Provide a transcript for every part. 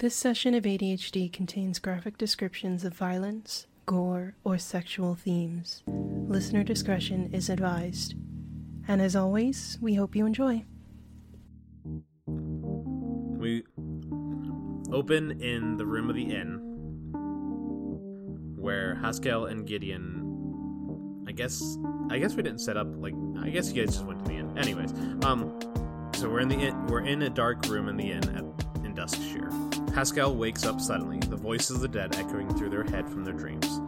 This session of ADHD contains graphic descriptions of violence, gore, or sexual themes. Listener discretion is advised. And as always, we hope you enjoy. We open in the room of the inn where Haskell and Gideon I guess I guess we didn't set up like I guess you guys just went to the inn. Anyways, um so we're in the inn, we're in a dark room in the inn at in Duskshire. Haskell wakes up suddenly, the voices of the dead echoing through their head from their dreams.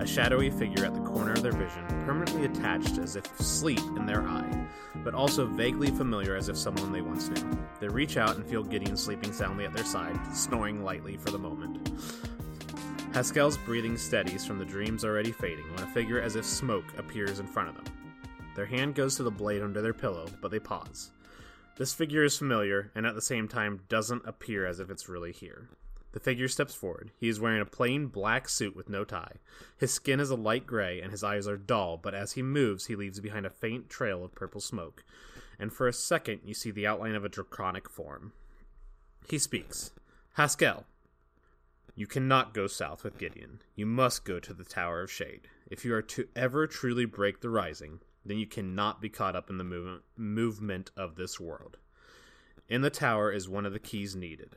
A shadowy figure at the corner of their vision, permanently attached as if sleep in their eye, but also vaguely familiar as if someone they once knew. They reach out and feel Gideon sleeping soundly at their side, snoring lightly for the moment. Haskell's breathing steadies from the dreams already fading when a figure as if smoke appears in front of them. Their hand goes to the blade under their pillow, but they pause. This figure is familiar and at the same time doesn't appear as if it's really here. The figure steps forward. He is wearing a plain black suit with no tie. His skin is a light gray and his eyes are dull, but as he moves, he leaves behind a faint trail of purple smoke. And for a second, you see the outline of a draconic form. He speaks Haskell, you cannot go south with Gideon. You must go to the Tower of Shade. If you are to ever truly break the Rising, then you cannot be caught up in the movement, movement of this world. In the tower is one of the keys needed.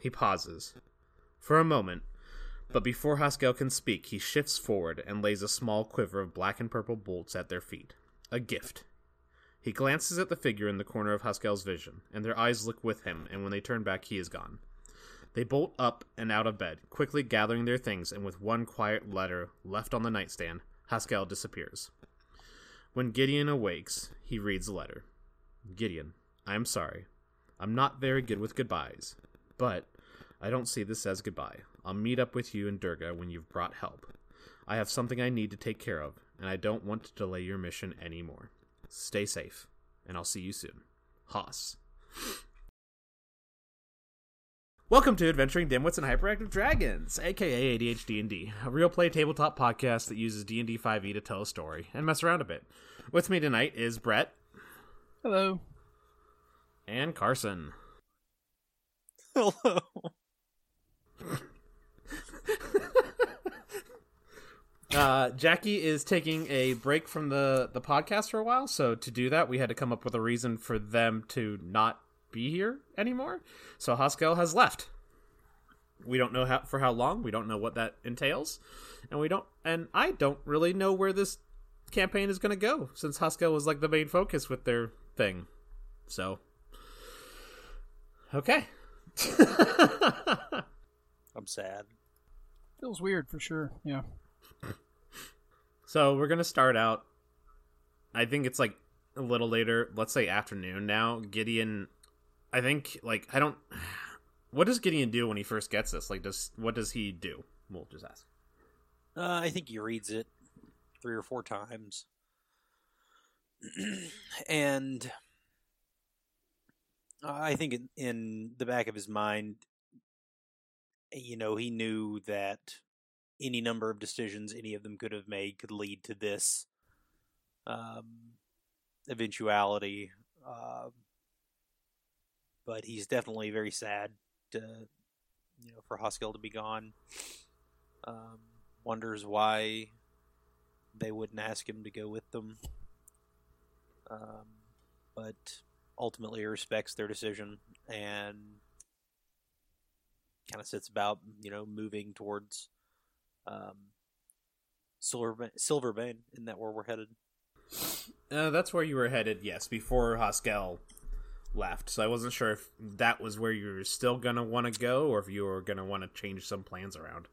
He pauses. For a moment, but before Haskell can speak, he shifts forward and lays a small quiver of black and purple bolts at their feet. A gift. He glances at the figure in the corner of Haskell's vision, and their eyes look with him, and when they turn back, he is gone. They bolt up and out of bed, quickly gathering their things, and with one quiet letter left on the nightstand, Haskell disappears. When Gideon awakes, he reads the letter. Gideon, I am sorry. I'm not very good with goodbyes, but I don't see this as goodbye. I'll meet up with you and Durga when you've brought help. I have something I need to take care of, and I don't want to delay your mission any more. Stay safe, and I'll see you soon. Haas. Welcome to Adventuring Dimwits and Hyperactive Dragons, aka ADHD and D, a real play tabletop podcast that uses D&D 5e to tell a story and mess around a bit. With me tonight is Bret Hello. and Carson. Hello. Uh, Jackie is taking a break from the, the podcast for a while, so to do that, we had to come up with a reason for them to not be here anymore. So Haskell has left. We don't know how for how long. We don't know what that entails, and we don't. And I don't really know where this campaign is going to go since Haskell was like the main focus with their thing. So, okay. I'm sad. Feels weird for sure. Yeah. So we're gonna start out. I think it's like a little later. Let's say afternoon now. Gideon, I think like I don't. What does Gideon do when he first gets this? Like, does what does he do? We'll just ask. Uh, I think he reads it three or four times, and I think in, in the back of his mind, you know, he knew that any number of decisions any of them could have made could lead to this um, eventuality. Uh, but he's definitely very sad to, you know, for Haskell to be gone. Um, wonders why they wouldn't ask him to go with them. Um, but ultimately respects their decision and kind of sits about, you know, moving towards um, Silver Silverbane. Isn't that where we're headed? Uh, that's where you were headed. Yes, before Haskell left. So I wasn't sure if that was where you're still gonna want to go, or if you were gonna want to change some plans around.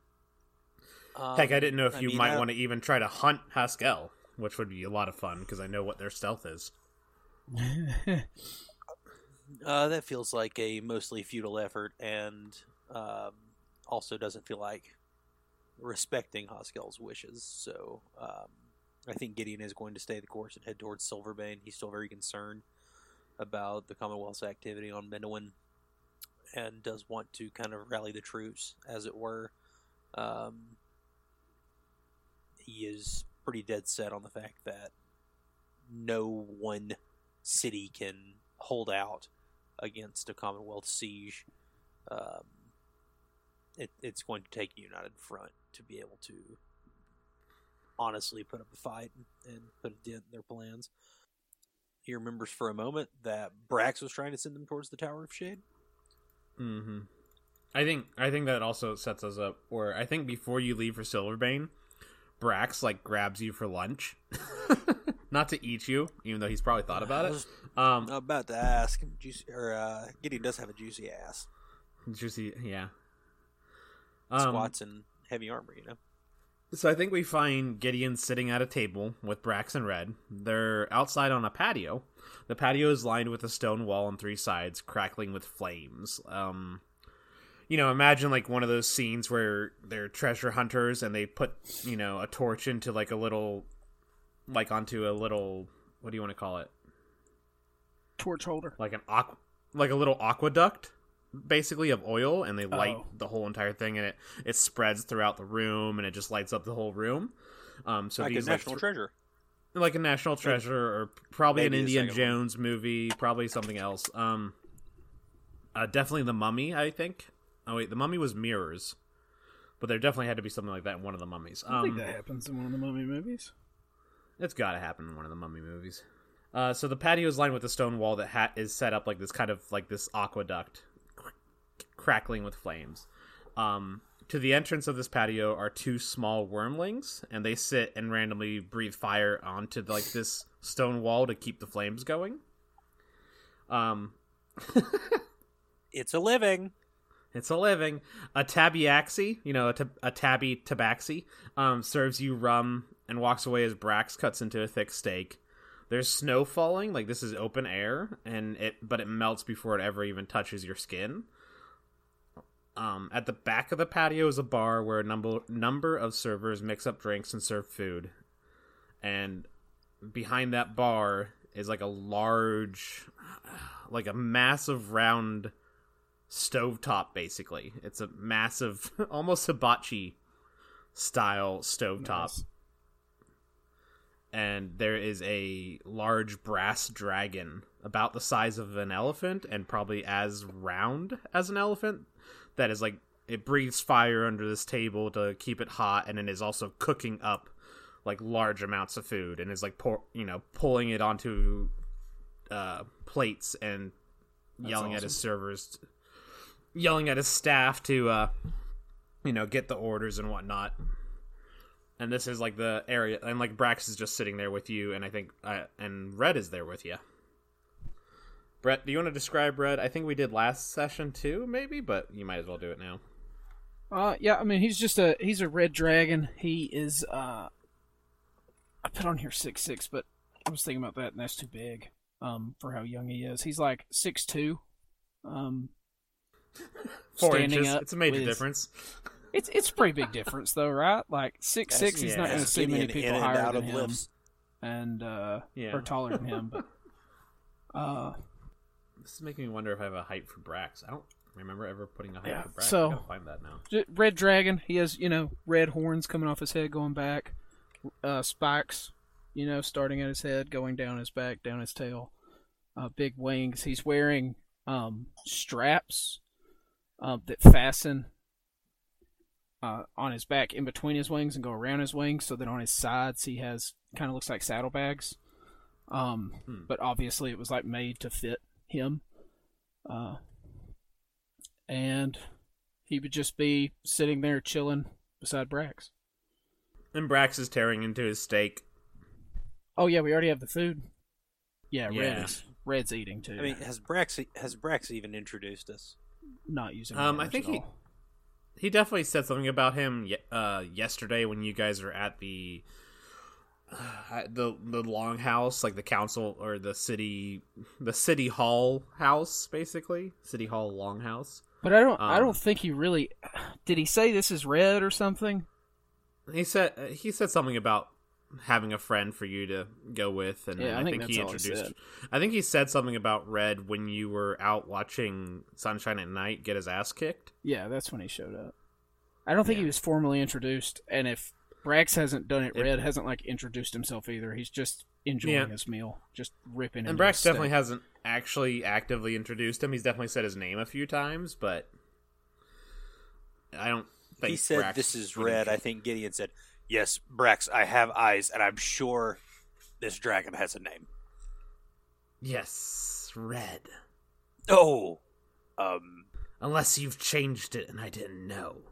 Um, Heck, I didn't know if I you mean, might want to even try to hunt Haskell, which would be a lot of fun because I know what their stealth is. Uh, that feels like a mostly futile effort, and um, also doesn't feel like respecting Haskell's wishes. So um, I think Gideon is going to stay the course and head towards Silverbane. He's still very concerned about the Commonwealth's activity on Menowin, and does want to kind of rally the troops, as it were. Um, he is pretty dead set on the fact that no one city can hold out against a Commonwealth siege. um, it, it's going to take a united front to be able to honestly put up a fight and put a dent in their plans. He remembers for a moment that Brax was trying to send them towards the Tower of Shade. Mm-hmm. I think I think that also sets us up. Or I think before you leave for Silverbane, Brax like grabs you for lunch, not to eat you, even though he's probably thought about it. Um, about to ask, juicy, or uh, Gideon does have a juicy ass, juicy, yeah. Um, squats and heavy armor. You know, So I think we find Gideon sitting at a table with Brax and Red. They're outside on a patio. The patio is lined with a stone wall on three sides, crackling with flames. Um, you know, imagine like one of those scenes where they're treasure hunters and they put, you know, a torch into like a little, like onto a little, what do you want to call it? Torch holder. Like an aqua, like a little aqueduct, basically of oil, and they light Oh. the whole entire thing, and it it spreads throughout the room, and it just lights up the whole room. Um, so like a national like, treasure. like a national treasure or probably an maybe the Indiana second one. Jones movie, probably something else. Um, uh, definitely the Mummy, I think. Oh wait, the Mummy was mirrors, but there definitely had to be something like that in one of the mummies. I think Um, that happens in one of the mummy movies. it's got to happen in one of the Mummy movies. Uh, so the patio is lined with a stone wall that ha- is set up like this kind of like this aqueduct, cr- crackling with flames. Um, to the entrance of this patio are two small wormlings, and they sit and randomly breathe fire onto like this stone wall to keep the flames going. Um, It's a living. it's a living. A tabiaxi, you know, a, tab- a tabby tabaxi, um, serves you rum and walks away as Brax cuts into a thick steak. There's snow falling, like this is open air, and it but it melts before it ever even touches your skin. Um, at the back of the patio is a bar where a number number of servers mix up drinks and serve food, and behind that bar is like a large, like a massive round stovetop basically. It's a massive almost hibachi style stovetop. Nice. and there is a large brass dragon about the size of an elephant and probably as round as an elephant that is like it breathes fire under this table to keep it hot and it is also cooking up like large amounts of food and is like pour, you know pulling it onto uh plates and yelling at his servers yelling at his staff to uh you know get the orders and whatnot. And this is like the area and like brax is just sitting there with you and i think uh, and red is there with you bret do you want to describe red i think we did last session too maybe but you might as well do it now Uh, yeah, I mean he's just a he's a red dragon. He is uh, I put on here six six, but I was thinking about that, and that's too big. Um, for how young he is, he's like six two. Um, four standing inches up it's a major with- difference It's it's a pretty big difference though, right? Like six six, he's not going to see many people in higher out than of him, lifts. and uh, Yeah. or taller than him. But uh, this is making me wonder if i have a height for brax i don't remember ever putting a height Yeah, for brax so- i gotta find that now red dragon. He has you know red horns coming off his head, going back, uh, spikes, you know, starting at his head, going down his back, down his tail, uh, big wings. He's wearing um, straps uh, that fasten uh, on his back in between his wings and go around his wings, so that on his sides he has kind of looks like saddlebags. Um, Hmm. but obviously it was like made to fit him. Uh, and he would just be sitting there chilling beside Brax. and brax is tearing into his steak Oh yeah, we already have the food. Yeah, Yeah. Red is, Red's eating too. I mean, has Brax has Brax even introduced us? not using. Um, I think at he- all. he definitely said something about him uh, yesterday when you guys were at the the the longhouse, like the council or the city the city hall house, basically city hall longhouse. But I don't. I um, don't think he really. Did he say this is Red or something? He said he said something about having a friend for you to go with, and Yeah, I I, think think, he all he introduced. I think he said something about Red when you were out watching Sunshine at Night get his ass kicked. Yeah, that's when he showed up. I don't think he was formally introduced, and if Brax hasn't done it, It- Red hasn't like introduced himself either. He's just enjoying Yeah. his meal, just ripping. And Brax his steak. definitely hasn't actually actively introduced him. He's definitely said his name a few times, but I don't think he said Brax this is would red. I think Gideon said, "Yes, Brax, I have eyes, and I'm sure this dragon has a name." Yes, red. Oh, um, Unless you've changed it and I didn't know.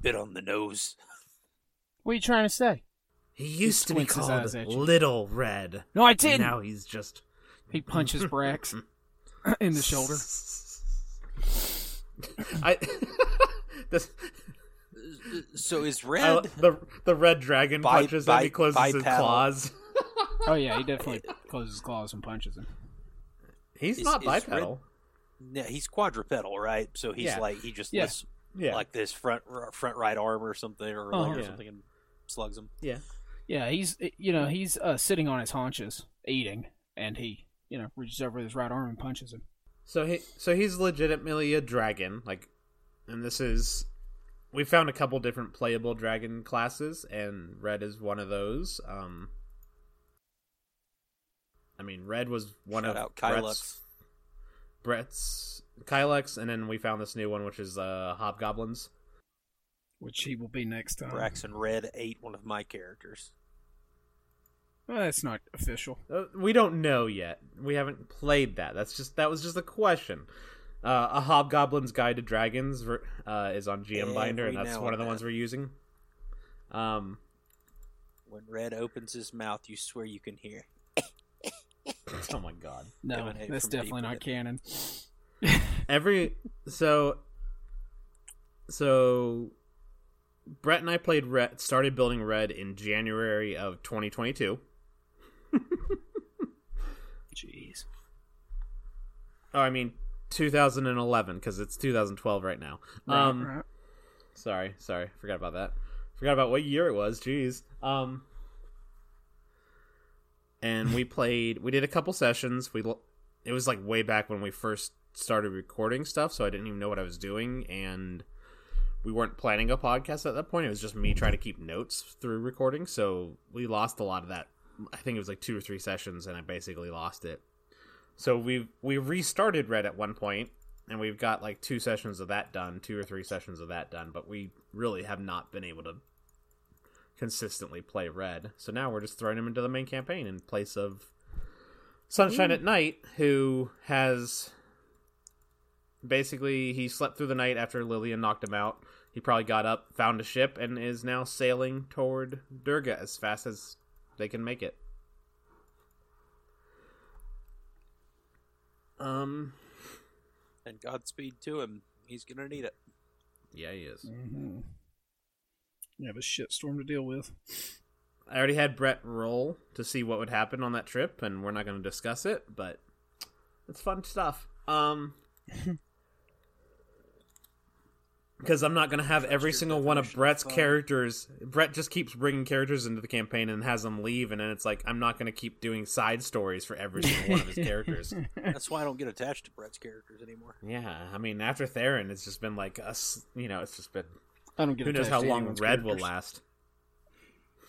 bit on the nose. What are you trying to say? He used to be called eyes at you. Little Red. No, I didn't. Now he's just He punches Brax in the shoulder. I this So is I, red? the the red dragon Bi- punches him. He bi- closes his claws. Oh yeah, he definitely closes his claws and punches him. He's Is- not is red- bipedal. yeah, he's quadrupedal, right? So he's Yeah. like he just Yeah. lifts Yeah, like this front front right arm or something or Uh-huh. or Yeah. something and slugs him. yeah. Yeah, he's you know he's uh, sitting on his haunches eating, and he you know reaches over with his right arm and punches him. So he so he's legitimately a dragon, like, and this is we found a couple different playable dragon classes, and red is one of those. Um, I mean, red was one Shout of out Bret's, Kylux. Bret's Kylux, and then we found this new one, which is uh, hobgoblins. Which he will be next time. Brax and Red ate one of my characters. Well, that's not official. Uh, we don't know yet. We haven't played that. That's just that was just a question. Uh, a Hobgoblin's Guide to Dragons uh, is on GM Binder, and that's one of and the ones we're using. Um, When Red opens his mouth, you swear you can hear. oh my god! No, that's definitely not within. canon. Every so so Bret and I played Red, started building Red in January of 2022. Jeez. Oh, I mean 2011 because it's 2012 right now. Right, um, right. Sorry, sorry, forgot about that. Forgot about what year it was. Jeez. Um, and we played. We did a couple sessions. We it was like way back when we first started recording stuff, so I didn't even know what I was doing, and we weren't planning a podcast at that point. It was just me trying to keep notes through recording, so we lost a lot of that. I think it was like two or three sessions, and I basically lost it. So we we restarted Red at one point, and we've got like two sessions of that done, two or three sessions of that done, but we really have not been able to consistently play Red. So now we're just throwing him into the main campaign in place of Sunshine at Night, who has basically he slept through the night after Lillian knocked him out. He probably got up, found a ship, and is now sailing toward Durga as fast as they can make it. Um, And Godspeed to him. He's gonna need it. yeah, he is. Mm-hmm. You have a shitstorm to deal with. I already had Bret roll to see what would happen on that trip, and we're not going to discuss it, but it's fun stuff. Um, because I'm not going to have every single one of definition of Bret's characters. Bret just keeps bringing characters into the campaign and has them leave, and then it's like I'm not going to keep doing side stories for every single one of his characters. That's why I don't get attached to Bret's characters anymore. Yeah, I mean, after Theron, it's just been like us. You know, it's just been I don't get. who knows how long anyone's Red will last.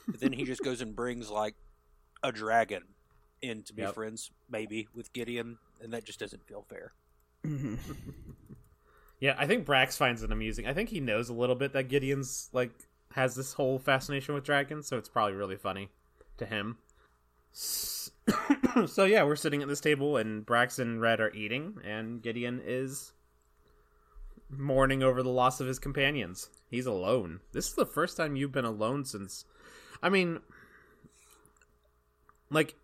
But then he just goes and brings like a dragon in to be Yep. friends, maybe with Gideon, and that just doesn't feel fair. Yeah, I think Brax finds it amusing. I think he knows a little bit that Gideon's like has this whole fascination with dragons, so it's probably really funny to him. So yeah, we're sitting at this table and Brax and Red are eating, and Gideon is mourning over the loss of his companions. He's alone. This is the first time you've been alone since. I mean, like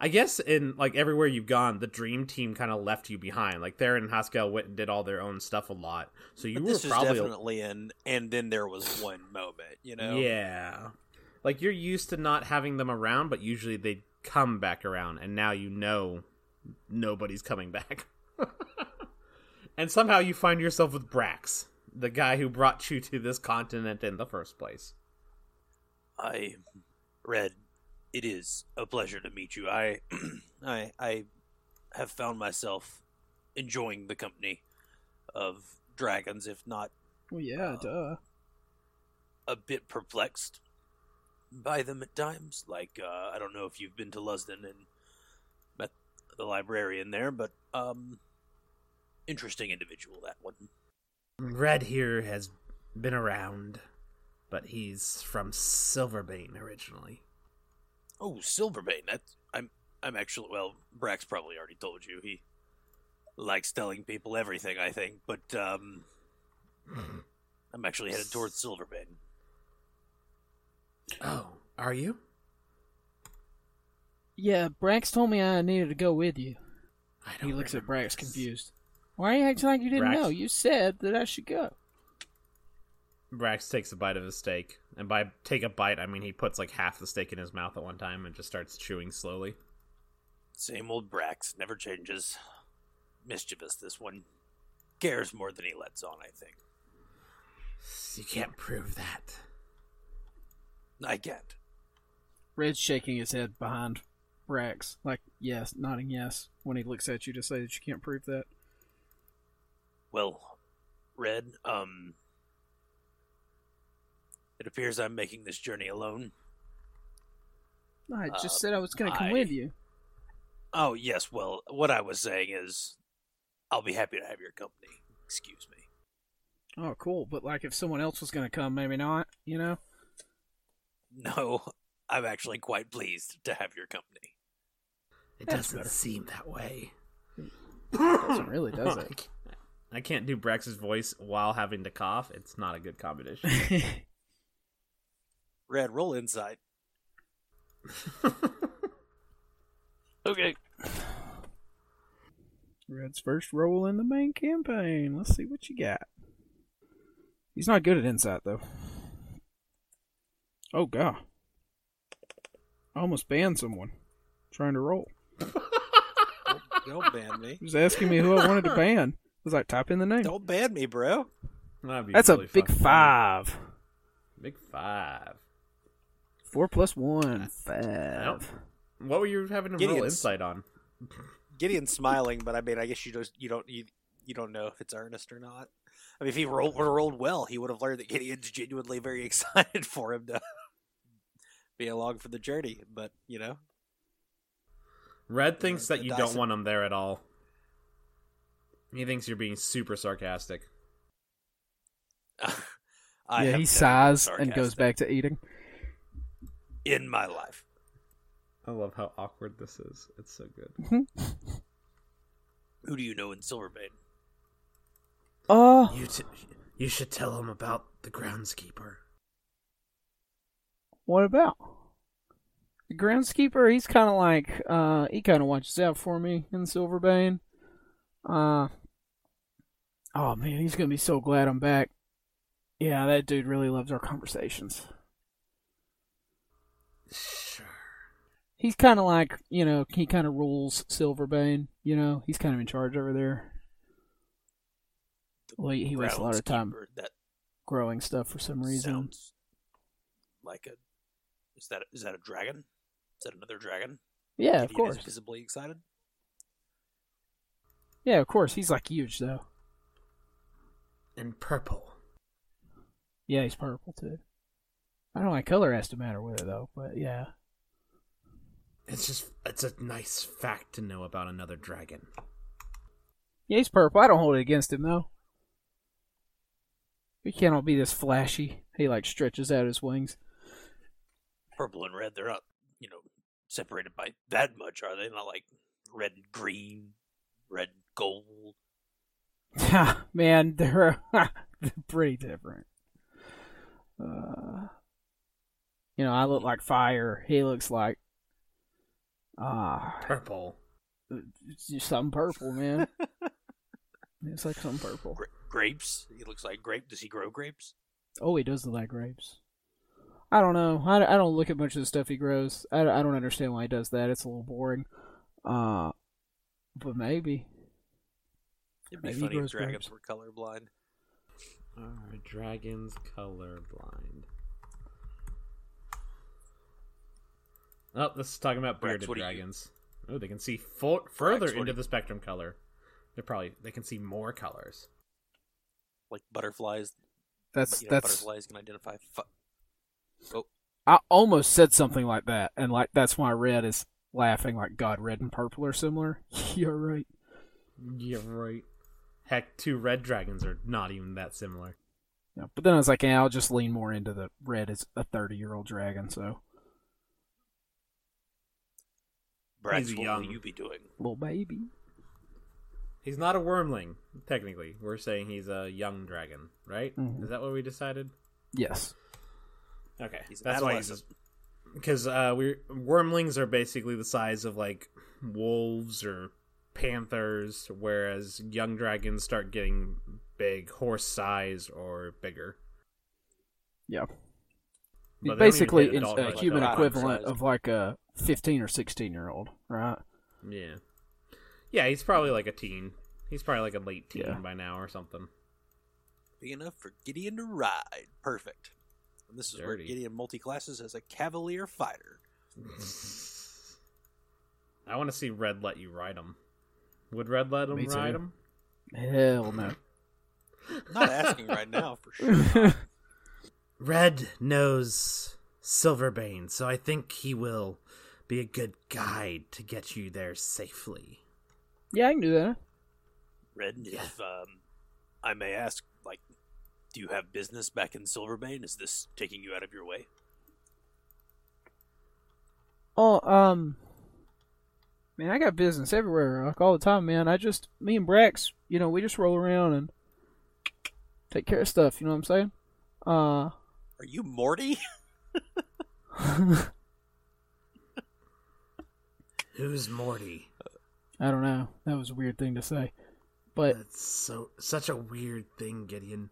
I guess in like everywhere you've gone, the dream team kind of left you behind. Like Theron and Haskell went and did all their own stuff a lot, so you But were probably definitely in, and then there was one moment, you know. yeah. Like you're used to not having them around, but usually they come back around, and now you know nobody's coming back. and somehow you find yourself with Brax, the guy who brought you to this continent in the first place. I read. It is a pleasure to meet you. I, I, I have found myself enjoying the company of dragons, if not Well, yeah, duh. a bit perplexed by them at times. Like, uh, I don't know if you've been to Lusden and met the librarian there, but um, interesting individual that one. Red here has been around, but he's from Silverbane originally. Oh, Silverbane. That's I'm I'm actually well, Brax probably already told you he likes telling people everything, I think, but um I'm actually headed towards Silverbane. Oh, are you? Yeah, Brax told me I needed to go with you. I don't He looks at Brax this. confused. Why are you acting like you didn't Brax- know? You said that I should go. Brax takes a bite of his steak, and by take a bite, I mean he puts like half the steak in his mouth at one time and just starts chewing slowly. Same old Brax, never changes. Mischievous this one. Cares more than he lets on, I think. You can't prove that. I can't. Red's shaking his head behind Brax, like yes, nodding yes, when he looks at you to say that you can't prove that. Well, Red, um it appears I'm making this journey alone. I just Uh, said I was going to come I- with you. Oh, yes, well, what I was saying is I'll be happy to have your company. Excuse me. Oh, cool. But like, if someone else was going to come, maybe not. You know? No, I'm actually quite pleased to have your company. It That's doesn't better. seem that way. Doesn't really, does it? I can't do Brax's voice while having to cough. It's not a good combination. Red, roll inside. okay. Red's first roll in the main campaign. Let's see what you got. He's not good at insight though. Oh god. I almost banned someone trying to roll. Don't ban me. He was asking me who I wanted to ban. I was like, type in the name. Don't ban me, bro. That's really a big fucking funny. five. Big five. Four plus one. Nope. Five. What were you having to roll Gideon's- insight on? Gideon's smiling, but I mean, I guess you just you don't you, you don't know if it's earnest or not. I mean, if he rolled would have rolled well, he would have learned that Gideon's genuinely very excited for him to be along for the journey. But you know, Red thinks the that you dice don't want him there at all. He thinks you're being super sarcastic. I yeah, he never been sighs and goes back to eating. In my life. I love how awkward this is. It's so good. Who do you know in Silverbane? Oh, You t- you should tell him about the groundskeeper. what about the groundskeeper? He's kind of like, uh, he kind of watches out for me in Silverbane. Uh, oh man, he's gonna be so glad I'm back. Yeah, that dude really loves our conversations. Sure. He's kind of like, you know, he kind of rules Silverbane. You know, he's kind of in charge over there. Well, he, he wastes a lot of time That growing stuff for some reason. like a. Is that is that a dragon? Is that another dragon? Yeah, of Gideon is course. visibly excited. Yeah, of course. He's like huge though. And purple. Yeah, he's purple too. I don't know why color has to matter with it though, but yeah. It's just it's a nice fact to know about another dragon. Yeah, he's purple. I don't hold it against him though. He cannot be this flashy. He like stretches out his wings. Purple and red, they're not, you know, separated by that much, are they? Not like red and green, red and gold. Man, they're, they're pretty different. Uh, you know, I look like fire. He looks like ah, Purple. it's just something purple, man. it's like something purple. Gra- grapes. He looks like grape. Does he grow grapes? Oh, he does look like grapes. I don't know. I, I don't look at much of the stuff he grows. I, I don't understand why he does that. It's a little boring. Uh, but maybe. It'd be Maybe he funny if grows dragons grapes. were colorblind. Are dragons colorblind? Oh, this is talking about Rex, bearded what do you- dragons. Oh, they can see fo- further what do into you- the spectrum color. They're probably they can see more colors. Like butterflies. That's you know, that's. butterflies can identify. Fu- oh, I almost said something like that, and like that's why red is laughing. Like God, red and purple are similar. You're right. Yeah, right. Heck, two red dragons are not even that similar. Yeah, but then I was like, yeah, I'll just lean more into the red as a 30 year old dragon, so. Brax, He's what young. will you be doing? Little baby. He's not a wormling, technically. We're saying he's a young dragon, right? Mhm. Is that what we decided? Yes. Okay, He's that's why he's adolescent. because uh, we wormlings are basically the size of like wolves or panthers, whereas young dragons start getting big, horse size or bigger. Yeah. Basically, it's a like human equivalent size. of like a 15 or 16 year old, right? Yeah, yeah, he's probably like a teen. He's probably like a late teen Yeah. by now or something. Big enough for Gideon to ride. Perfect. And this is where Dirty. Gideon multi-classes as a cavalier fighter. I want to see Red let you ride him. Would Red let him Me too. ride him? Hell no. Not asking right now for sure. Red knows Silverbane, so I think he will be a good guide to get you there safely. yeah, I can do that. Red, if um, I may ask, like, do you have business back in Silverbane? Is this taking you out of your way? Oh, um, man, I got business everywhere, like all the time, man. I just, me and Brax, you know, we just roll around and take care of stuff. You know what I'm saying? Uh, Are you Morty? Who's Morty? I don't know. That was a weird thing to say, but That's so such a weird thing, Gideon.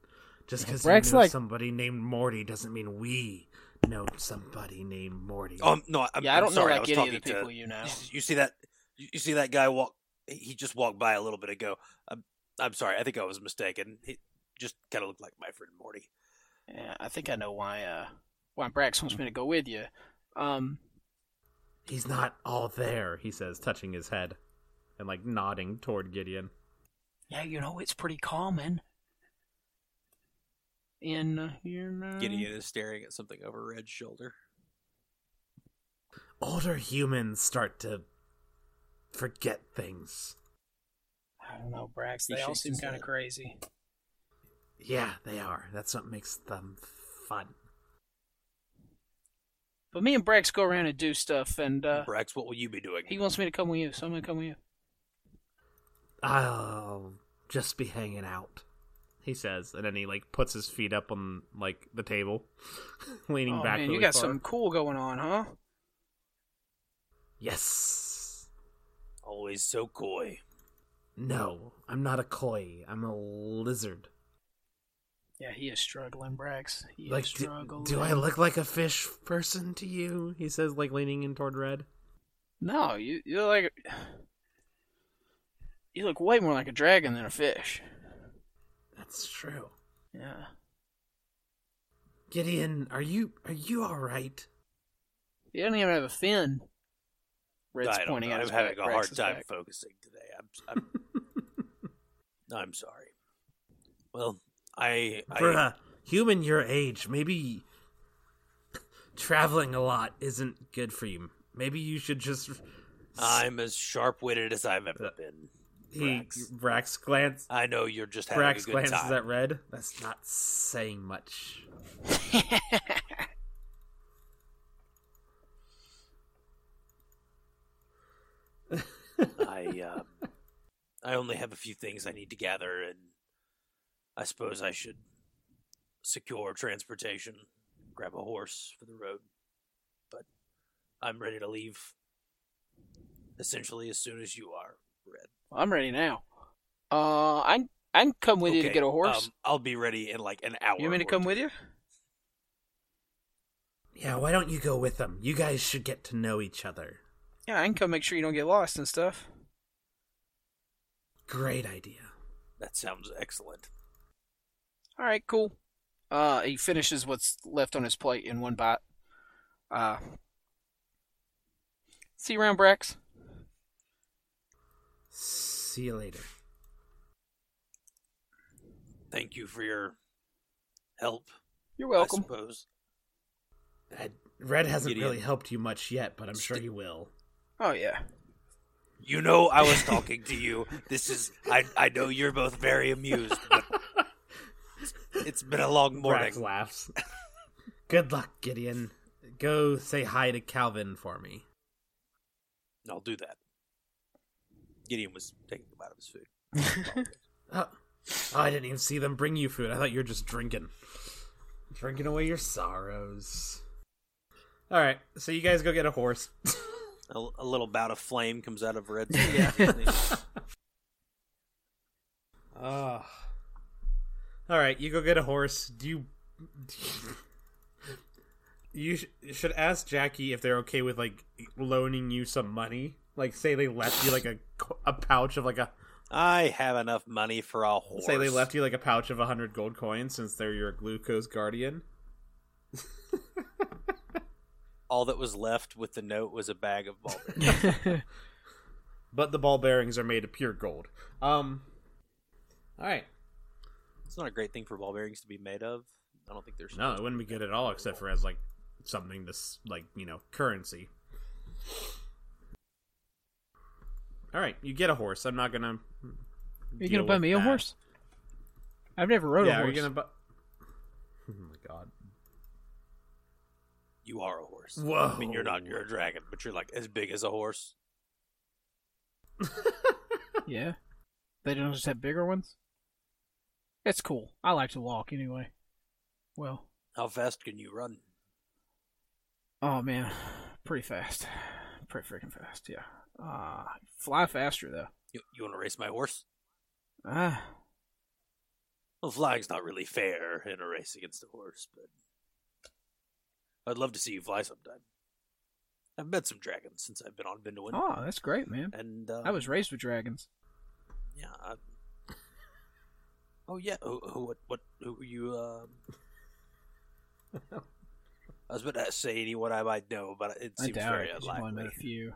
Just because Brax you know like- somebody named Morty doesn't mean we know somebody named Morty. Um, no, I'm, Yeah, I I'm don't know sorry, I like was any of talking the people to, you know. You see that? You you see that guy walk? He just walked by a little bit ago. I'm, I'm sorry. I think I was mistaken. He just kind of looked like my friend Morty. Yeah, I think I know why. Uh, why Brax wants me to go with you. Um, He's not all there, he says, touching his head and like nodding toward Gideon. yeah, you know it's pretty common. In here you know, Gideon is staring at something over Red's shoulder. Older humans start to forget things. I don't know, Brax. They all seem kind of crazy. Yeah, they are. That's what makes them fun. But me and Brax go around and do stuff, and uh, Brax, what will you be doing? he wants me to come with you, so I'm gonna come with you. I'll just be hanging out, he says, and then he like puts his feet up on like the table, leaning oh back. man, really you got far. something cool going on, huh? Yes. Always so coy. No, I'm not a coy. I'm a lizard. Yeah, he is struggling, Brax. He like, is do, struggling. do I look like a fish person to you? He says, like leaning in toward Red. No, you you like you look way more like a dragon than a fish. That's true. Yeah. Gideon, are you are you all right? He don't even have a fin. Red's I don't pointing know. at I'm having a hard time back. focusing today. I'm, I'm, I'm sorry. Well, I, I For a human your age, maybe traveling a lot isn't good for you. Maybe you should just. I'm as sharp-witted as I've ever been. he Brax. Brax glance. I know you're just having Brax a good glances time. at Red. That's not saying much. I um, I only have a few things I need to gather, and I suppose I should secure transportation, grab a horse for the road. But I'm ready to leave essentially as soon as you are, Red. I'm ready now. Uh, I I can come with you to get a horse. Um, I'll be ready in like an hour. you want me to come two. with you? Yeah, why don't you go with them? You guys should get to know each other. Yeah, I can come make sure you don't get lost and stuff. Great idea. That sounds excellent. All right, cool. Uh, he finishes what's left on his plate in one bite. Uh, see you around, Brax. See you later. Thank you for your help. You're welcome. I suppose. Red hasn't Gideon. really helped you much yet, but I'm sure he will. Oh yeah. You know I was talking to you. This is I I know you're both very amused, but it's been a long morning. laughs. Good luck, Gideon. Go say hi to Calvin for me. I'll do that. Gideon was taking a bite of his food. Oh, I didn't even see them bring you food. I thought you were just drinking. Drinking away your sorrows. Alright, so you guys go get a horse. A, a little bout of flame comes out of Red's Oh. Alright, you go get a horse. Do you. You sh- should ask Jackie if they're okay with, like, loaning you some money. Like, say they left you, like, a, a pouch of, like, a. I have enough money for a horse. Say they left you, like, a pouch of a 100 gold coins since they're your glucose guardian. All that was left with the note was a bag of ball bearings. But the ball bearings are made of pure gold. Um. Alright. It's not a great thing for ball bearings to be made of. I don't think there's No, it wouldn't be good at all, except for as like something this like you know currency. All right, you get a horse. I'm not gonna. Are you gonna buy me a horse? I've never rode Yeah, a are horse. you gonna buy? Oh my god! You are a horse. Whoa! I mean, you're not. You're a dragon, but you're like as big as a horse. Yeah. They don't just have bigger ones? It's cool. I like to walk anyway. Well, How fast can you run? oh man, pretty fast. Pretty freaking fast, yeah. Uh, fly faster though. You, you want to race my horse? Ah, Well, flying's not really fair in a race against a horse, but I'd love to see you fly sometime. I've met some dragons since I've been on Vinduin, oh, that's great, man. and uh, I was raised with dragons. yeah. I... Oh yeah. Who, who what what who you um? I was about to say anyone I might know, but it I seems doubt very it. 'cause You've only met a few.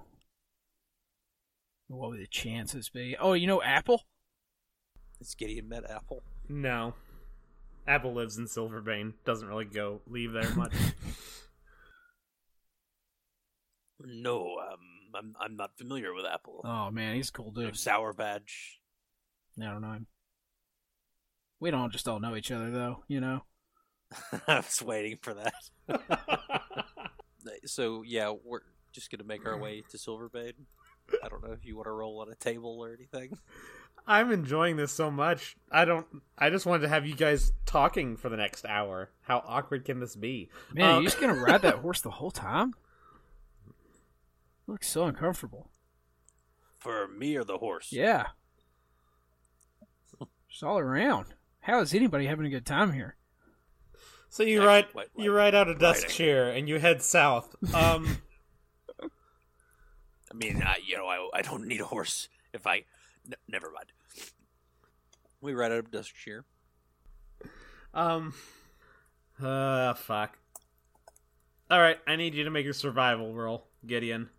What would the chances be? Oh, you know Apple? It's Gideon met Apple. No. Apple lives in Silverbane. Doesn't really go leave there much. No, um, I'm I'm not familiar with Apple. Oh man, he's a cool No dude. Sour Badge. I don't know him. We don't just all know each other though, you know. I was waiting for that. So yeah, we're just gonna make our way to Silverbane. I don't know if you want to roll on a table or anything. I'm enjoying this so much. I don't. I just wanted to have you guys talking for the next hour. How awkward can this be? Man, Uh, are you just gonna ride that horse the whole time? Looks so uncomfortable. For me or the horse? Yeah. Just all around. How is anybody having a good time here? So you Actually, ride wait, you ride out of Riding. Duskshire and you head south. Um, I mean, I, you know, I, I don't need a horse if I. N- never mind. We ride out of Duskshire. um, uh, fuck. All right, I need you to make a survival roll, Gideon.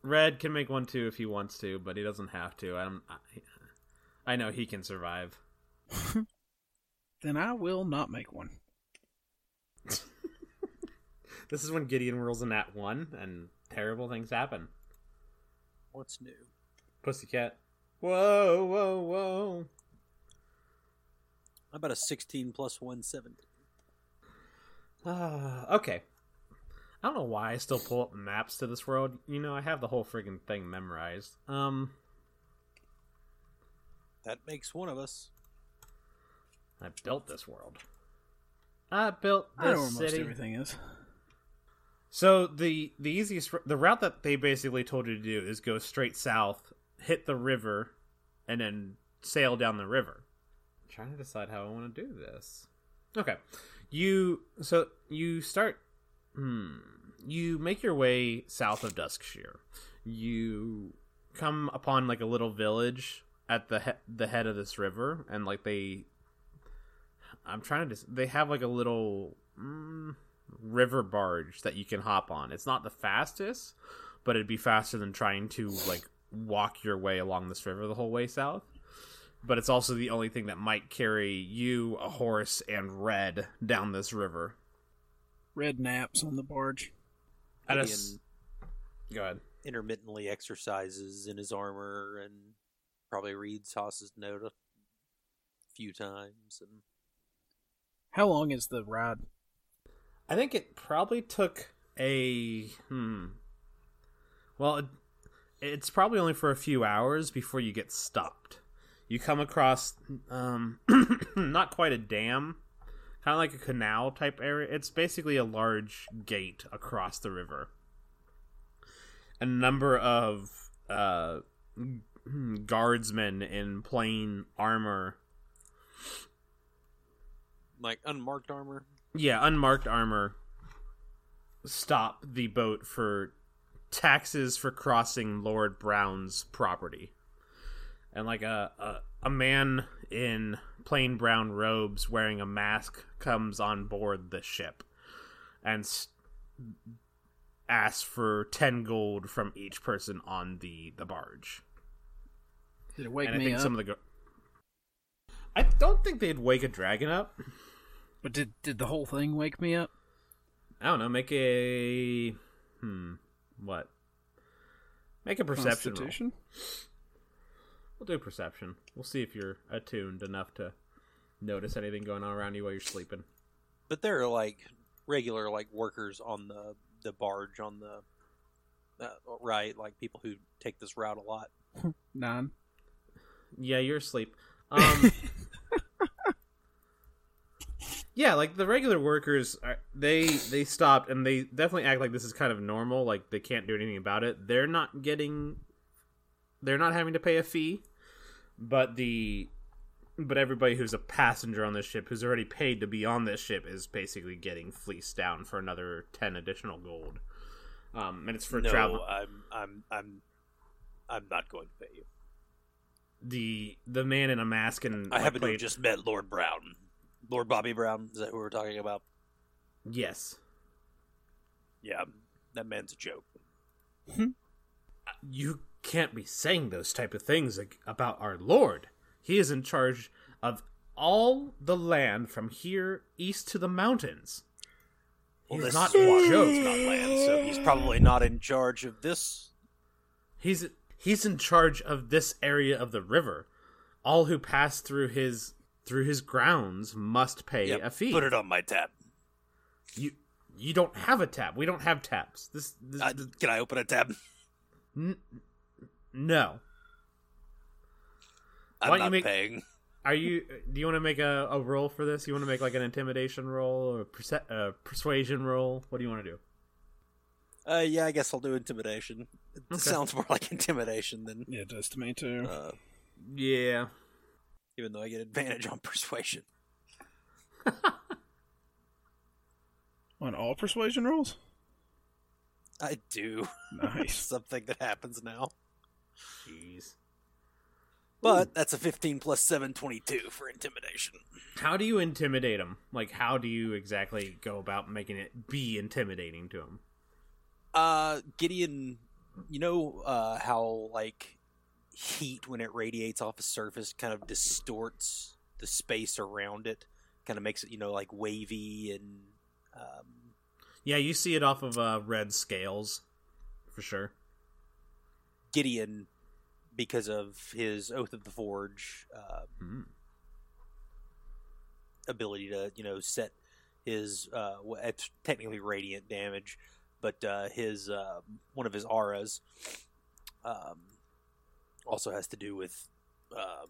Red can make one too if he wants to, but he doesn't have to. I'm, I, I know he can survive. Then I will not make one. This is when Gideon rolls a nat one, and terrible things happen. What's new? Pussycat. Whoa, whoa, whoa. How about a 16 plus 170? Ah, okay. I don't know why I still pull up maps to this world. You know, I have the whole friggin' thing memorized. Um, That makes one of us. I built this world. I built I know where this most everything is. So the the easiest the route that they basically told you to do is go straight south, hit the river, and then sail down the river. I'm trying to decide how I want to do this. Okay, you so you start. Hmm. You make your way south of Duskshire. You come upon like a little village at the he- the head of this river, and like they. I'm trying to. Dis- they have like a little. Mm, river barge that you can hop on. It's not the fastest, but it'd be faster than trying to like walk your way along this river the whole way south. But it's also the only thing that might carry you, a horse, and Red down this river. Red naps on the barge. At s- Go ahead. intermittently exercises in his armor and probably reads Haas's note a few times. And How long is the ride? I think it probably took a hmm. Well, it, it's probably only for a few hours before you get stopped. You come across um not quite a dam, kind of like a canal type area. It's basically a large gate across the river. A number of uh guardsmen in plain armor like unmarked armor. yeah, unmarked armor stop the boat for taxes for crossing Lord Brown's property. And like a, a a man in plain brown robes wearing a mask comes on board the ship and s- asks for 10 gold from each person on the the barge. Did it wake and I me think up? some of the go- I don't think they'd wake a dragon up. But did did the whole thing wake me up? I don't know. Make a hmm. What? Make a perception roll. We'll do perception. We'll see if you're attuned enough to notice anything going on around you while you're sleeping. But there are like regular like workers on the the barge on the uh, right, like people who take this route a lot. None. Yeah, you're asleep. Um, yeah, like the regular workers, are, they they stopped and they definitely act like this is kind of normal. Like they can't do anything about it. They're not getting, they're not having to pay a fee, but the, but everybody who's a passenger on this ship who's already paid to be on this ship is basically getting fleeced down for another ten additional gold. Um, and it's for no, travel. I'm I'm I'm I'm not going to pay you. The the man in a mask and I like, happen to played- just met Lord Brown. Lord Bobby Brown, is that who we're talking about? yes. Yeah, that man's a joke. Hmm. you can't be saying those type of things about our lord he is in charge of all the land from here east to the mountains Well, he's not is a Washington joke Scotland, so he's probably not in charge of this. he's he's in charge of this area of the river all who pass through his through his grounds must pay Yep, a fee Put it on my tab. you you don't have a tab we don't have tabs this, this, Uh, this- can I open a tab? n- no I'm Why don't you make- paying. Are you? Do you want to make a, a roll for this? You want to make like an intimidation roll or a perce- uh, persuasion roll? What do you want to do? Uh, yeah, I guess I'll do intimidation. It Okay. sounds more like intimidation than, Yeah, it does to me too. uh, Yeah. Even though I get advantage on persuasion. On all persuasion rolls? I do. Nice. Something that happens now. Jeez. But that's a 15 plus 7, 22 for intimidation. How do you intimidate him? Like, how do you exactly go about making it be intimidating to him? Uh, Gideon, you know uh, how, like, heat, when it radiates off a surface, kind of distorts the space around it? Kind of makes it, you know, like wavy and. Um, Yeah, you see it off of uh, red scales, for sure. Gideon, because of his Oath of the Forge uh, Hmm. ability to, you know, set his uh, it's technically radiant damage, but uh, his uh, one of his auras um, also has to do with um,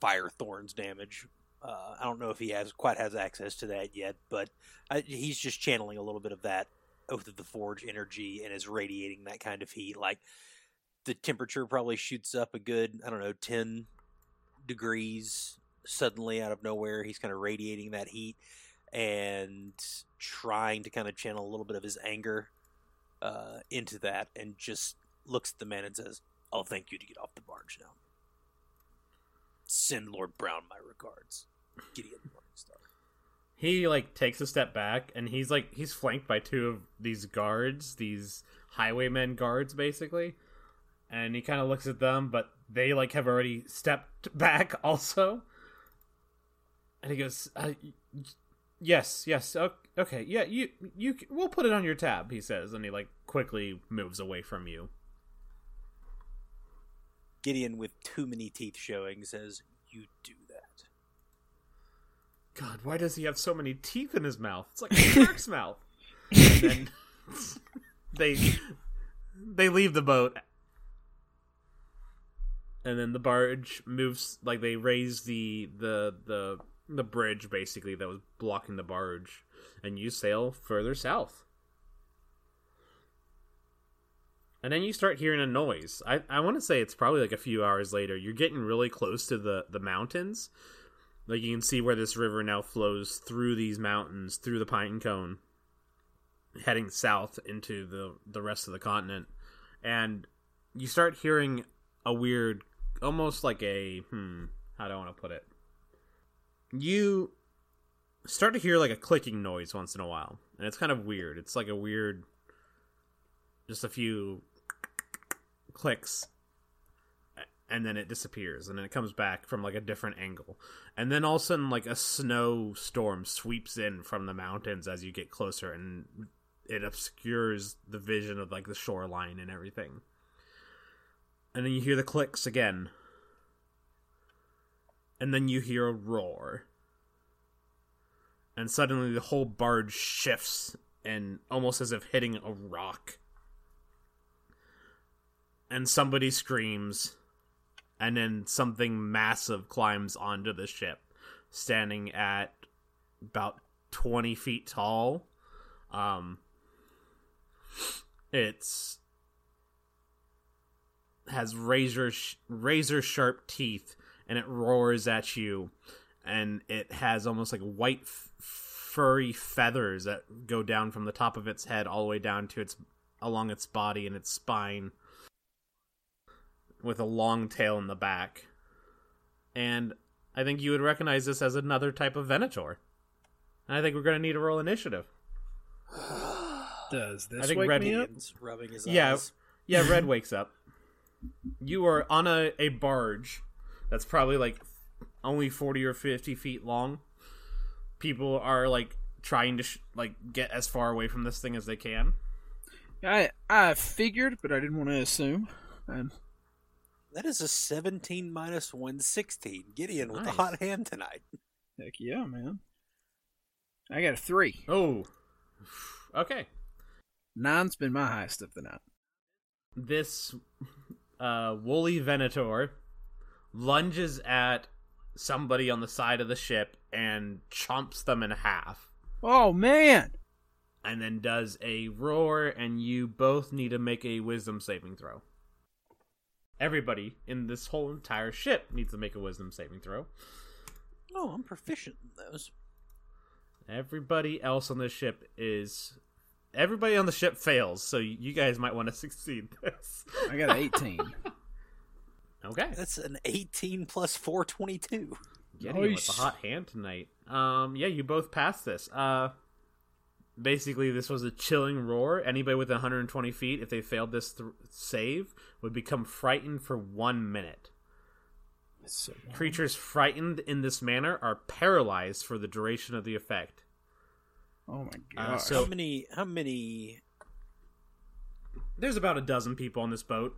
fire thorns damage. Uh, I don't know if he has quite has access to that yet, but I, he's just channeling a little bit of that Oath of the Forge energy and is radiating that kind of heat. Like the temperature probably shoots up a good, I don't know, 10 degrees suddenly out of nowhere. He's kind of radiating that heat and trying to kind of channel a little bit of his anger uh, into that and just looks at the man and says, I'll thank you to get off the barge now. Send Lord Brown my regards. Gideon Morningstar. He like takes a step back, and he's like he's flanked by two of these guards, these highwaymen guards, basically. And he kind of looks at them, but they like have already stepped back also. And he goes, uh, "Yes, yes, okay, yeah, you, you, we'll put it on your tab." He says, and he like quickly moves away from you. Gideon, with too many teeth showing, says, "You do that." God, why does he have so many teeth in his mouth? It's like a shark's mouth. And then they they leave the boat, and then the barge moves. Like they raise the the the the bridge basically that was blocking the barge, and you sail further south. And then you start hearing a noise. I, I want to say it's probably like a few hours later. You're getting really close to the, the mountains. Like you can see where this river now flows through these mountains, through the pine cone, heading south into the, the rest of the continent. And you start hearing a weird, almost like a, hmm, how do I want to put it? You start to hear like a clicking noise once in a while. And it's kind of weird. It's like a weird just a few clicks and then it disappears and then it comes back from like a different angle. And then all of a sudden like a snowstorm sweeps in from the mountains as you get closer and it obscures the vision of like the shoreline and everything. And then you hear the clicks again. And then you hear a roar. And suddenly the whole barge shifts and almost as if hitting a rock and somebody screams and then something massive climbs onto the ship standing at about 20 feet tall. Um it's has razor sh- razor sharp teeth and it roars at you and it has almost like white f- furry feathers that go down from the top of its head all the way down to its along its body and its spine with a long tail in the back. And I think you would recognize this as another type of Venator. And I think we're going to need a roll initiative. Does this I think wake Red- me up? Rubbing his Yeah. eyes. Yeah, Red wakes up. You are on a, a barge that's probably like only 40 or 50 feet long. People are like trying to sh- like get as far away from this thing as they can. I I figured, but I didn't want to assume. And That is a 17 minus 116. Gideon with the Nice. hot hand tonight. heck yeah, man. I got a three. Oh. Okay. Nine's been my highest of the night. this uh, woolly Venator lunges at somebody on the side of the ship and chomps them in half, Oh man! and then does a roar, and you both need to make a wisdom saving throw. Everybody in this whole entire ship needs to make a wisdom saving throw. Oh, I'm proficient in those. Everybody else on the ship is. Everybody on the ship fails, so you guys might want to succeed this. I got an 18. Okay. That's an 18 plus 422. Getting with Nice. the hot hand tonight. Um, yeah, you both passed this. Uh, basically, this was a chilling roar. Anybody within 120 feet, if they failed this th- save, would become frightened for one minute. so, Creatures frightened in this manner are paralyzed for the duration of the effect. oh my Uh, god. so- how many? How many? There's about a dozen people on this boat.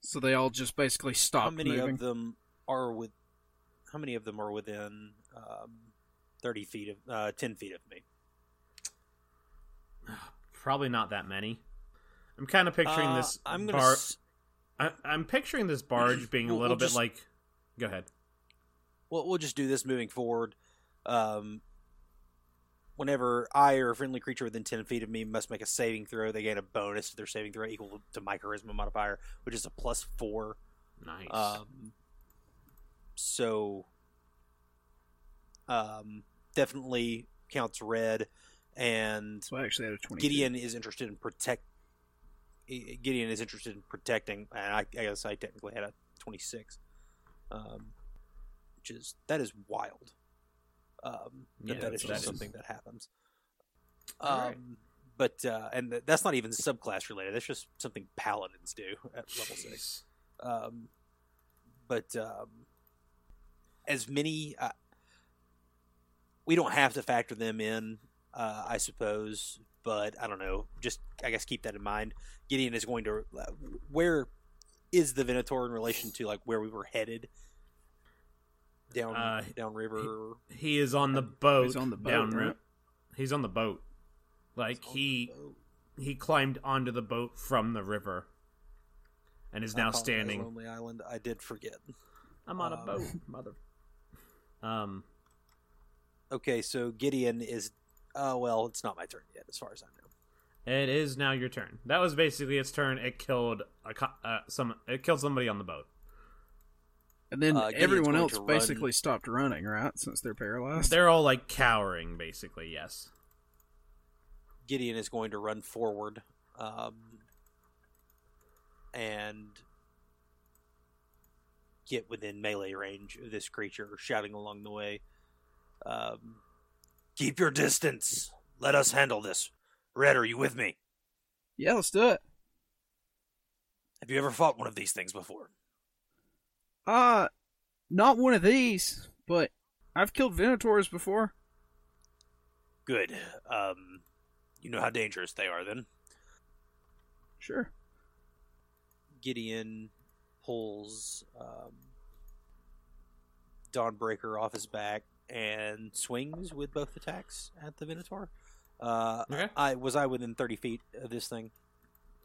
so they all just basically stop. How many moving. of them are with? How many of them are within um, 30 feet of, uh, 10 feet of me? Probably not that many. I'm kind of picturing Uh, this I'm gonna. bar. s- I- I'm picturing this barge being a We'll- little we'll bit just- like. Go ahead. We'll, we'll just do this moving forward. Um, whenever I or a friendly creature within 10 feet of me must make a saving throw, they gain a bonus to their saving throw equal to my charisma modifier, which is a plus four. Nice. Um, so, um, definitely counts red, and so I actually had a 20. Gideon is interested in protect. Gideon is interested in protecting, and I, I guess I technically had a twenty-six, um, which is that is wild. Um, Yeah, that that is just something that happens. All right. Um, but uh, and th- that's not even subclass related. That's just something paladins do at level six. Um, but um, as many, uh, we don't have to factor them in, uh, I suppose. But I don't know. Just I guess keep that in mind. Gideon is going to uh, where is the Venator in relation to like where we were headed? Down Uh, downriver. He is on the boat. He's on the boat, down right? He's on the boat. Like he boat. he climbed onto the boat from the river, and is now apologize, standing. Lonely Island. I did forget. I'm on a Um, boat, mother. Um. Okay, so Gideon is. Oh well, it's not my turn yet, as far as I know. It is now your turn. That was basically its turn. It killed a co- uh, some. It killed somebody on the boat. And then Uh, everyone else to run- basically stopped running, right? Since they're paralyzed. They're all like cowering, basically. Yes. Gideon is going to run forward, um, and get within melee range of this creature, shouting along the way. Um, Keep your distance. Let us handle this. Red, are you with me? yeah, let's do it. Have you ever fought one of these things before? Uh, not one of these, but I've killed Venators before. Good. Um, you know how dangerous they are, then. Sure. Gideon pulls um, Dawnbreaker off his back and swings with both attacks at the Minotaur. Uh, Okay. I was I within thirty feet of this thing.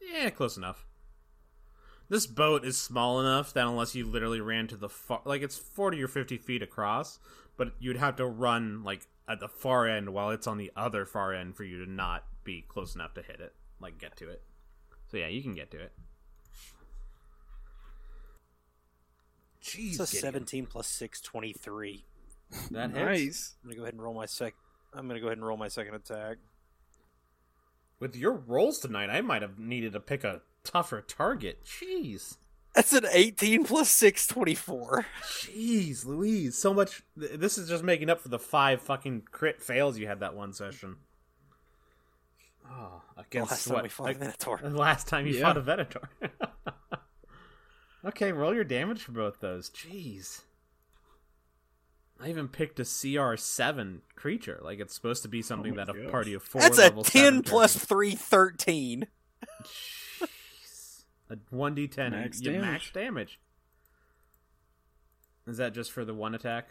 Yeah, close enough. This boat is small enough that unless you literally ran to the far, like it's forty or fifty feet across, but you'd have to run like at the far end while it's on the other far end for you to not be close enough to hit it, like get to it. So yeah, you can get to it. Jeez, It's a Gideon. seventeen plus six, 23. That hits. nice. I'm gonna go ahead and roll my sec. I'm gonna go ahead and roll my second attack. With your rolls tonight, I might have needed to pick a tougher target. Jeez. That's an eighteen plus six, 24. Jeez, Louise, so much. This is just making up for the five fucking crit fails you had that one session. Oh, against Last time what? we fought a Minotaur. the last time you Yeah. fought a Venator. okay, roll your damage for both those. Jeez. I even picked a CR7 creature. Like it's supposed to be something my that a gosh. party of four That's a level ten seven plus characters- three, 13. Jeez. A 1d10 Max damage. max damage. Is that just for the one attack?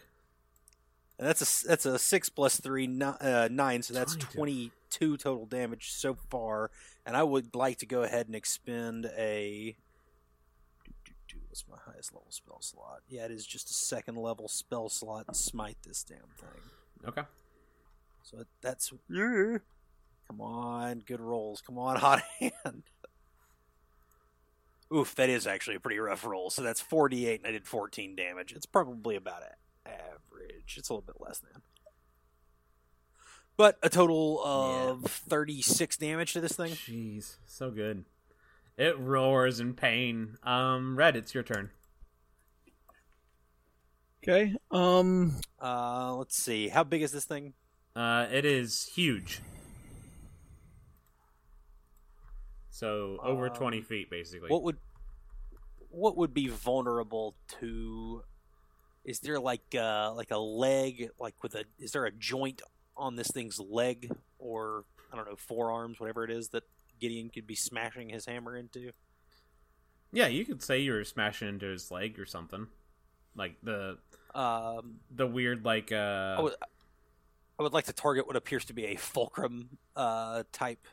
And that's a that's a six plus three ni- uh, nine, so that's twenty two total damage so far. And I would like to go ahead and expend a. What's my highest level spell slot? Yeah, it is just a second level spell slot and smite this damn thing. Okay. So that's yeah. Come on, good rolls. Come on, hot hand. Oof, that is actually a pretty rough roll. So that's 48 and I did 14 damage. It's probably about average. It's a little bit less than. But a total of 36 damage to this thing. Jeez, so good. It roars in pain. Um, Red, it's your turn. Okay. Um. Uh, let's see. How big is this thing? Uh, it is huge. So over Um, twenty feet, basically. What would what would be vulnerable to is there like uh like a leg like with a is there a joint on this thing's leg or I don't know forearms whatever it is that Gideon could be smashing his hammer into? yeah, you could say you were smashing into his leg or something, like the Um the weird like uh. I would I would like to target what appears to be a fulcrum uh type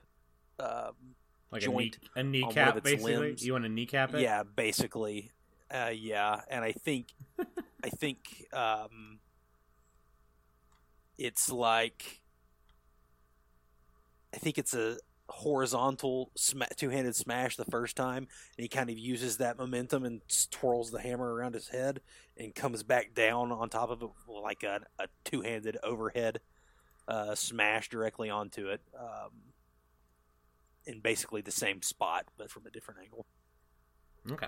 um like joint a, knee, a kneecap, basically. limbs. You want to kneecap it? Yeah, basically. Uh, yeah, and I think, I think um, it's like, I think it's a horizontal sma- two-handed smash the first time, and he kind of uses that momentum and twirls the hammer around his head and comes back down on top of it like a, a two-handed overhead uh, smash directly onto it. Um, in basically the same spot, but from a different angle Okay.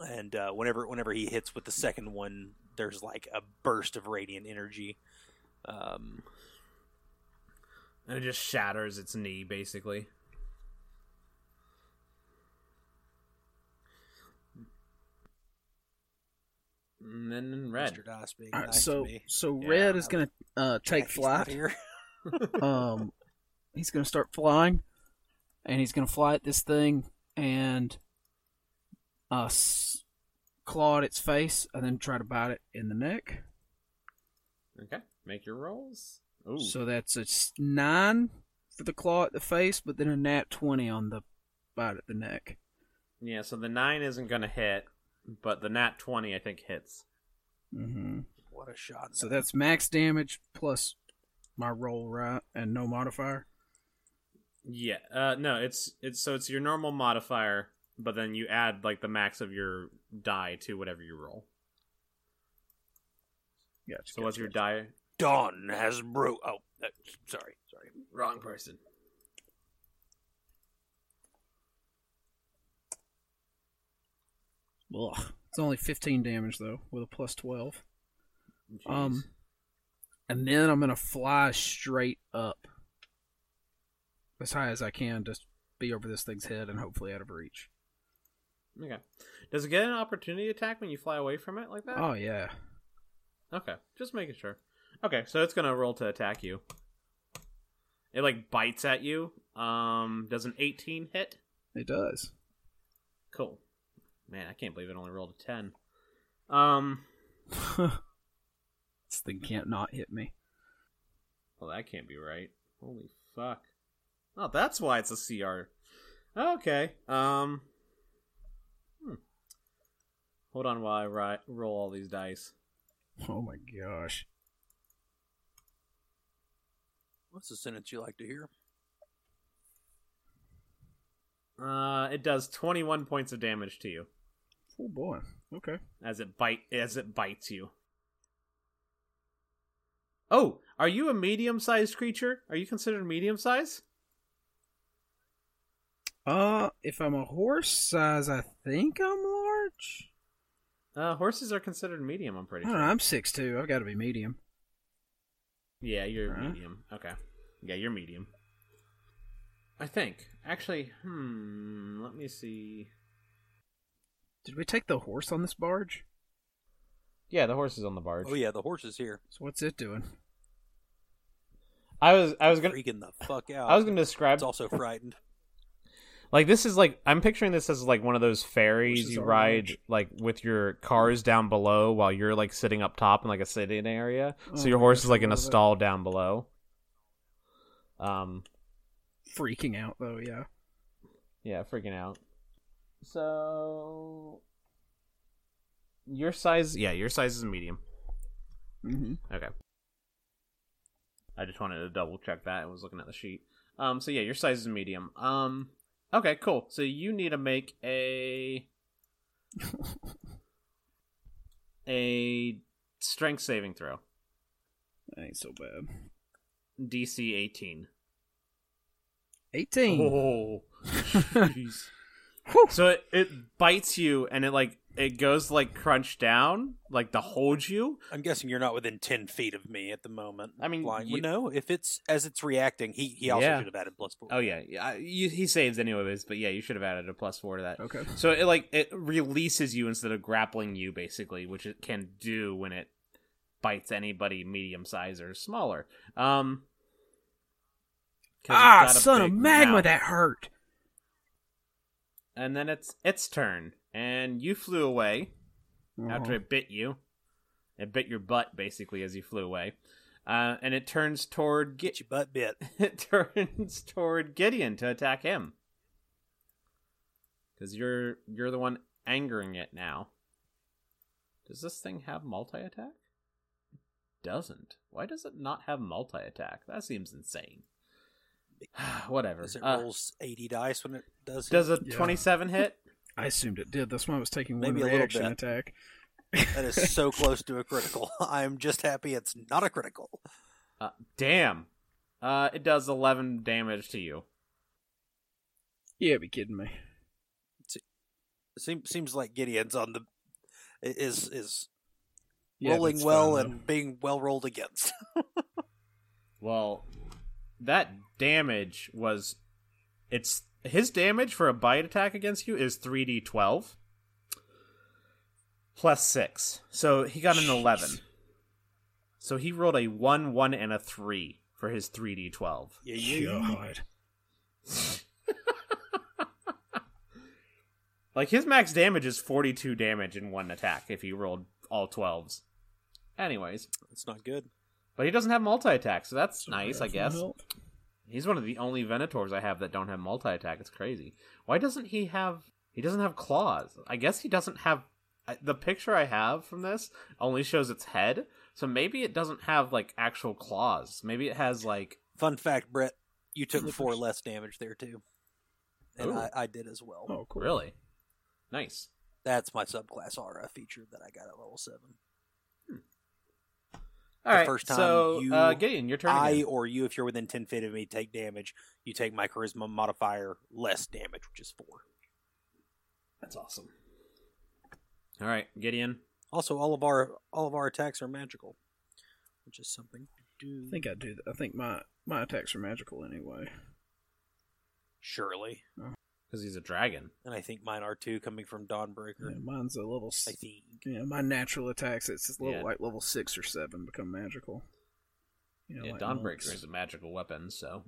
and uh, whenever whenever he hits with the second one, there's like a burst of radiant energy. Um, And it just shatters its knee, basically. And then red. Mr. Dice being All right, nice so to me. so Yeah. Red is gonna uh, take Jackie's flight. here. um, he's gonna start flying, and he's gonna fly at this thing and uh, s- claw at its face, and then try to bite it in the neck. Okay, make your rolls. Ooh. So that's a nine for the claw at the face, but then a nat twenty on the bite at the neck. yeah, so the nine isn't gonna hit, but the nat twenty I think hits. Mm-hmm. What a shot! So that's max damage plus my roll, right, and no modifier. Yeah. Uh, no, it's it's so it's your normal modifier, but then you add like the max of your die to whatever you roll. Gotcha. So what's your die? Dawn has bro. Oh, uh, sorry, sorry. Wrong person. Ugh. It's only fifteen damage though, with a plus twelve. Jeez. Um, and then I'm gonna fly straight up as high as I can, just be over this thing's head and hopefully out of reach. Okay. Does it get an opportunity attack when you fly away from it like that? Oh yeah, Okay, just making sure. Okay, so it's gonna roll to attack you. It like bites at you. Um, does an 18 hit? it does. Cool. Man, I can't believe it only rolled a 10. Um, this thing can't not hit me. well, that can't be right. Holy fuck. Oh, that's why it's a CR. Okay. Um. Hmm. Hold on while I ri- roll all these dice. Oh my gosh. What's the sentence you like to hear? Uh, it does 21 points of damage to you Oh boy. Okay. as it bite as it bites you. Oh, are you a medium-sized creature? Are you considered medium-sized? Uh, if I'm a horse size, I think I'm large. Uh, horses are considered medium. I'm I pretty don't sure. know. I'm six two. I've got to be medium. Yeah, you're Huh? medium. Okay. Yeah, you're medium. I think. Actually, hmm. Let me see. Did we take the horse on this barge? Yeah, the horse is on the barge. Oh yeah, the horse is here. So what's it doing? I was I was gonna Freaking the fuck out. I was gonna describe It's also frightened. like this is like I'm picturing this as like one of those ferries you ride large. like with your cars down below while you're like sitting up top in like a sitting area. so Oh, your horse is like in a love it. stall down below. Um Freaking out though. Yeah. Yeah, freaking out. So your size, yeah, your size is medium. Mm-hmm. Okay. I just wanted to double check that. I was looking at the sheet. Um, so yeah, your size is medium. Um, okay, cool. So you need to make a a strength saving throw. That ain't so bad. DC eighteen. Eighteen. Oh, jeez. So it, it bites you, and it like it goes like crunch down, like to hold you. I'm guessing you're not within ten feet of me at the moment. I mean, Flying. you- Well, no. If it's as it's reacting, he he also Yeah. should have added plus four. Oh yeah, yeah. I- You, he saves anyways, but yeah, you should have added a plus four to that. Okay. So it like it releases you instead of grappling you, basically, which it can do when it bites anybody medium size or smaller. Um, 'cause it's Ah, got a son of magma, mouth. that hurt. And then it's its turn, and you flew away after Uh-huh. it bit you. It bit your butt basically as you flew away, uh, and it turns toward Get your butt bit. It turns toward Gideon to attack him because you're you're the one angering it now. Does this thing have multi attack? Doesn't. Why does it not have multi attack? That seems insane. Whatever. As it Uh, rolls eighty dice when it does. does a Yeah. 27 hit? I assumed it did. That's why I was taking Maybe a one little reaction bit. attack. that is so close to a critical. I'm just happy it's not a critical. Uh, damn. Uh, it does 11 damage to you. Yeah, be kidding me. Seems seems like Gideon's on the is is Yeah, rolling that's well fine, and being well rolled against. Well, that damage was it's his damage for a bite attack against you is 3d12 plus 6. So he got an 11. So he rolled a 1 1 and a 3 for his 3d12. yeah, though. God. Like his max damage is 42 damage in one attack if he rolled all 12s. Anyways, It's not good. But he doesn't have multi attack, so that's nice, I guess. help. He's one of the only Venators I have that don't have multi attack. It's crazy. Why doesn't he have? He doesn't have claws. I guess he doesn't have. The picture I have from this only shows its head, so maybe it doesn't have like actual claws. Maybe it has like. Fun fact, Bret, you took four less damage there too, and I, I did as well. Oh, cool. Really? Nice. That's my subclass aura feature that I got at level seven. All right. first time so, you- uh, Gideon, your turn. I again. or you, if you're within ten feet of me, take damage. You take my charisma modifier less damage, which is four. That's awesome. All right, Gideon. Also, all of our all of our attacks are magical, which is something to do. I think I do. I think my my attacks are magical anyway. surely, Because he's a dragon. and I think mine are too, coming from Dawnbreaker. Yeah, mine's a level. I s- think. Yeah, my natural attacks it's level, Yeah. like level six or seven become magical. You know, yeah, like Dawnbreaker monks. is a magical weapon, so.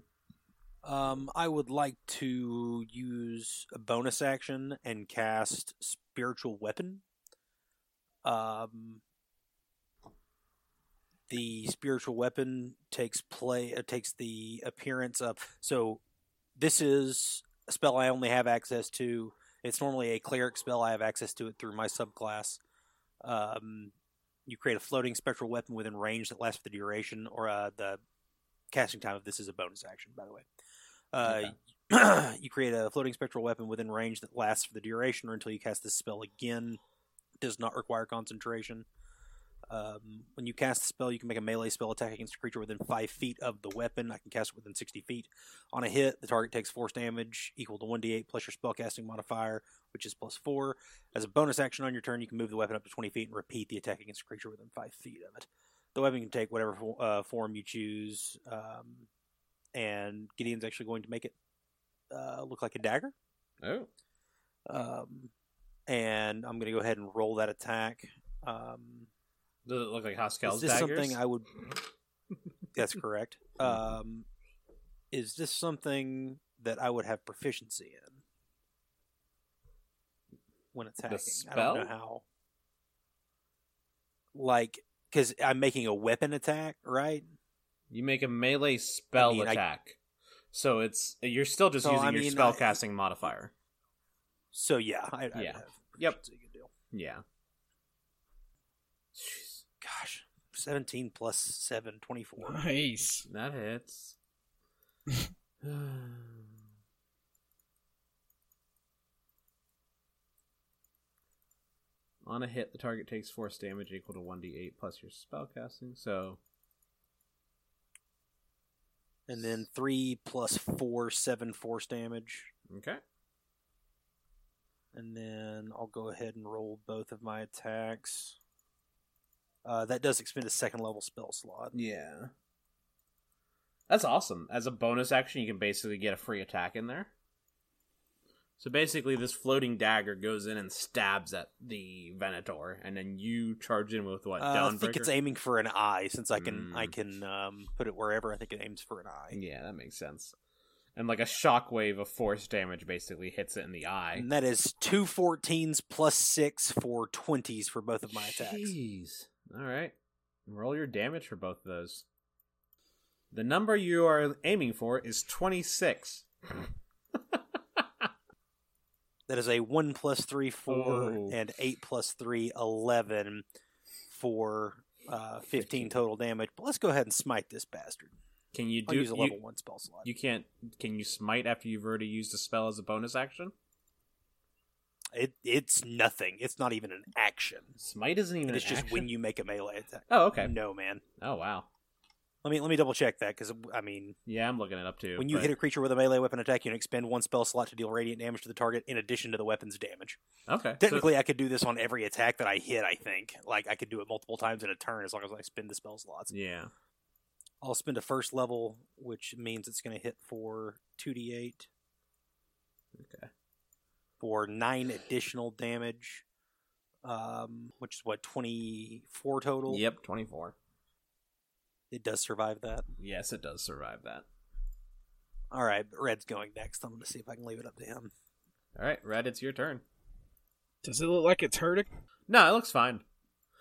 Um, I would like to use a bonus action and cast spiritual weapon. Um, the spiritual weapon takes play uh, takes the appearance of so this is a spell I only have access to. It's normally a cleric spell. I have access to it through my subclass. Um, you create a floating spectral weapon within range that lasts for the duration, or uh, the casting time of this is a bonus action, by the way. Uh, you create a floating spectral weapon within range that lasts for the duration or until you cast this spell again. Does not require concentration. Um, when you cast the spell, you can make a melee spell attack against a creature within five feet of the weapon. I can cast it within sixty feet. On a hit, the target takes force damage equal to one d8 plus your spellcasting modifier, which is plus four. As a bonus action on your turn, you can move the weapon up to twenty feet and repeat the attack against a creature within five feet of it. The weapon can take whatever uh, form you choose, um, and Gideon's actually going to make it uh, look like a dagger. Oh. Um, and I'm going to go ahead and roll that attack. Um, Does it look like Haskell's is this daggers? something I would? That's correct. Um, is this something that I would have proficiency in when attacking? I don't know how. Like, because I'm making a weapon attack, right? You make a melee spell mean, I- attack. So it's you're still just So, using I your mean, spell I- casting modifier. So yeah, I, I Yeah. have Yep. deal. Yeah. Gosh, 17 plus 7, 24. Nice. That hits. On a hit, the target takes force damage equal to 1d8 plus your spell casting. So, And then 3 plus 4, 7 force damage. okay. And then I'll go ahead and roll both of my attacks. Uh, that does expend a second level spell slot. Yeah. That's awesome. As a bonus action, you can basically get a free attack in there. So basically, this floating dagger goes in and stabs at the Venator, and then you charge in with what? Uh, I think it's aiming for an eye, since I can I Mm. can um, put it wherever. I think it aims for an eye. Yeah, that makes sense. And like a shockwave of force damage basically hits it in the eye. And that is two 14s plus 6 for 20s for both of my attacks. Jeez. All right. Roll your damage for both of those. The number you are aiming for is 26. That is a 1 plus 3, 4, Oh. and 8 plus 3, 11 for uh, 15 total damage. But let's go ahead and smite this bastard. Can you I'll do use a you- level 1 spell slot. You can't. Can you smite after you've already used a spell as a bonus action? It It's nothing. It's not even an action. Smite isn't even. It's just action? when you make a melee attack. Oh, okay. No, man. Oh, wow. Let me let me double check that because I mean, Yeah, I'm looking it up too. when you but- hit a creature with a melee weapon attack, you can expend one spell slot to deal radiant damage to the target in addition to the weapon's damage. okay, so- Technically, I could do this on every attack that I hit. I think like I could do it multiple times in a turn as long as I spend the spell slots. yeah. I'll spend a first level, which means it's going to hit for two d eight Okay. For nine additional damage. Um, which is what twenty four total. Yep, 24. it does survive that. Yes, it does survive that. All right, Red's going next. I'm going to see if I can leave it up to him. All right, Red, it's your turn. Does it look like it's hurting? No, it looks fine.